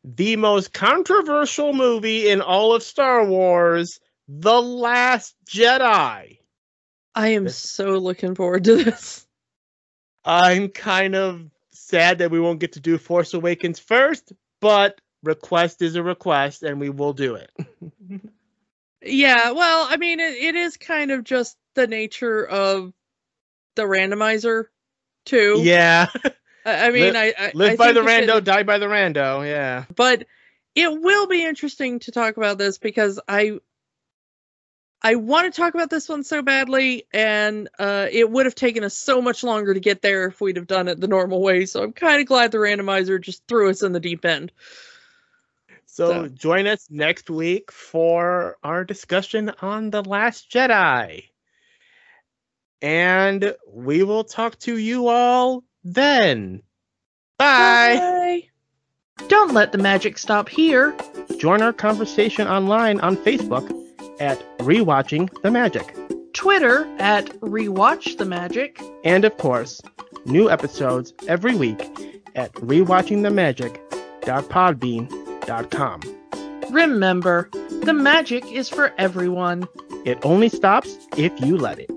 Speaker 1: The most controversial movie in all of Star Wars, The Last Jedi.
Speaker 2: I am this, so looking forward to this.
Speaker 1: I'm kind of sad that we won't get to do Force Awakens first, but request is a request and we will do it.
Speaker 2: Yeah, well, I mean, it, it is kind of just the nature of the randomizer, too.
Speaker 1: Yeah.
Speaker 2: I, I mean,
Speaker 1: live,
Speaker 2: I, I
Speaker 1: live
Speaker 2: I
Speaker 1: by the rando, die by the rando. Yeah.
Speaker 2: But it will be interesting to talk about this because I I want to talk about this one so badly, and uh, it would have taken us so much longer to get there if we'd have done it the normal way. So I'm kind of glad the randomizer just threw us in the deep end.
Speaker 1: So, so join us next week for our discussion on The Last Jedi. And we will talk to you all then. Bye.
Speaker 2: Bye. Don't let the magic stop here.
Speaker 1: Join our conversation online on Facebook at Rewatching the Magic,
Speaker 2: Twitter at Rewatch the Magic,
Speaker 1: and of course, new episodes every week at rewatchingthemagic.podbean.com
Speaker 2: Remember, the magic is for everyone.
Speaker 1: It only stops if you let it.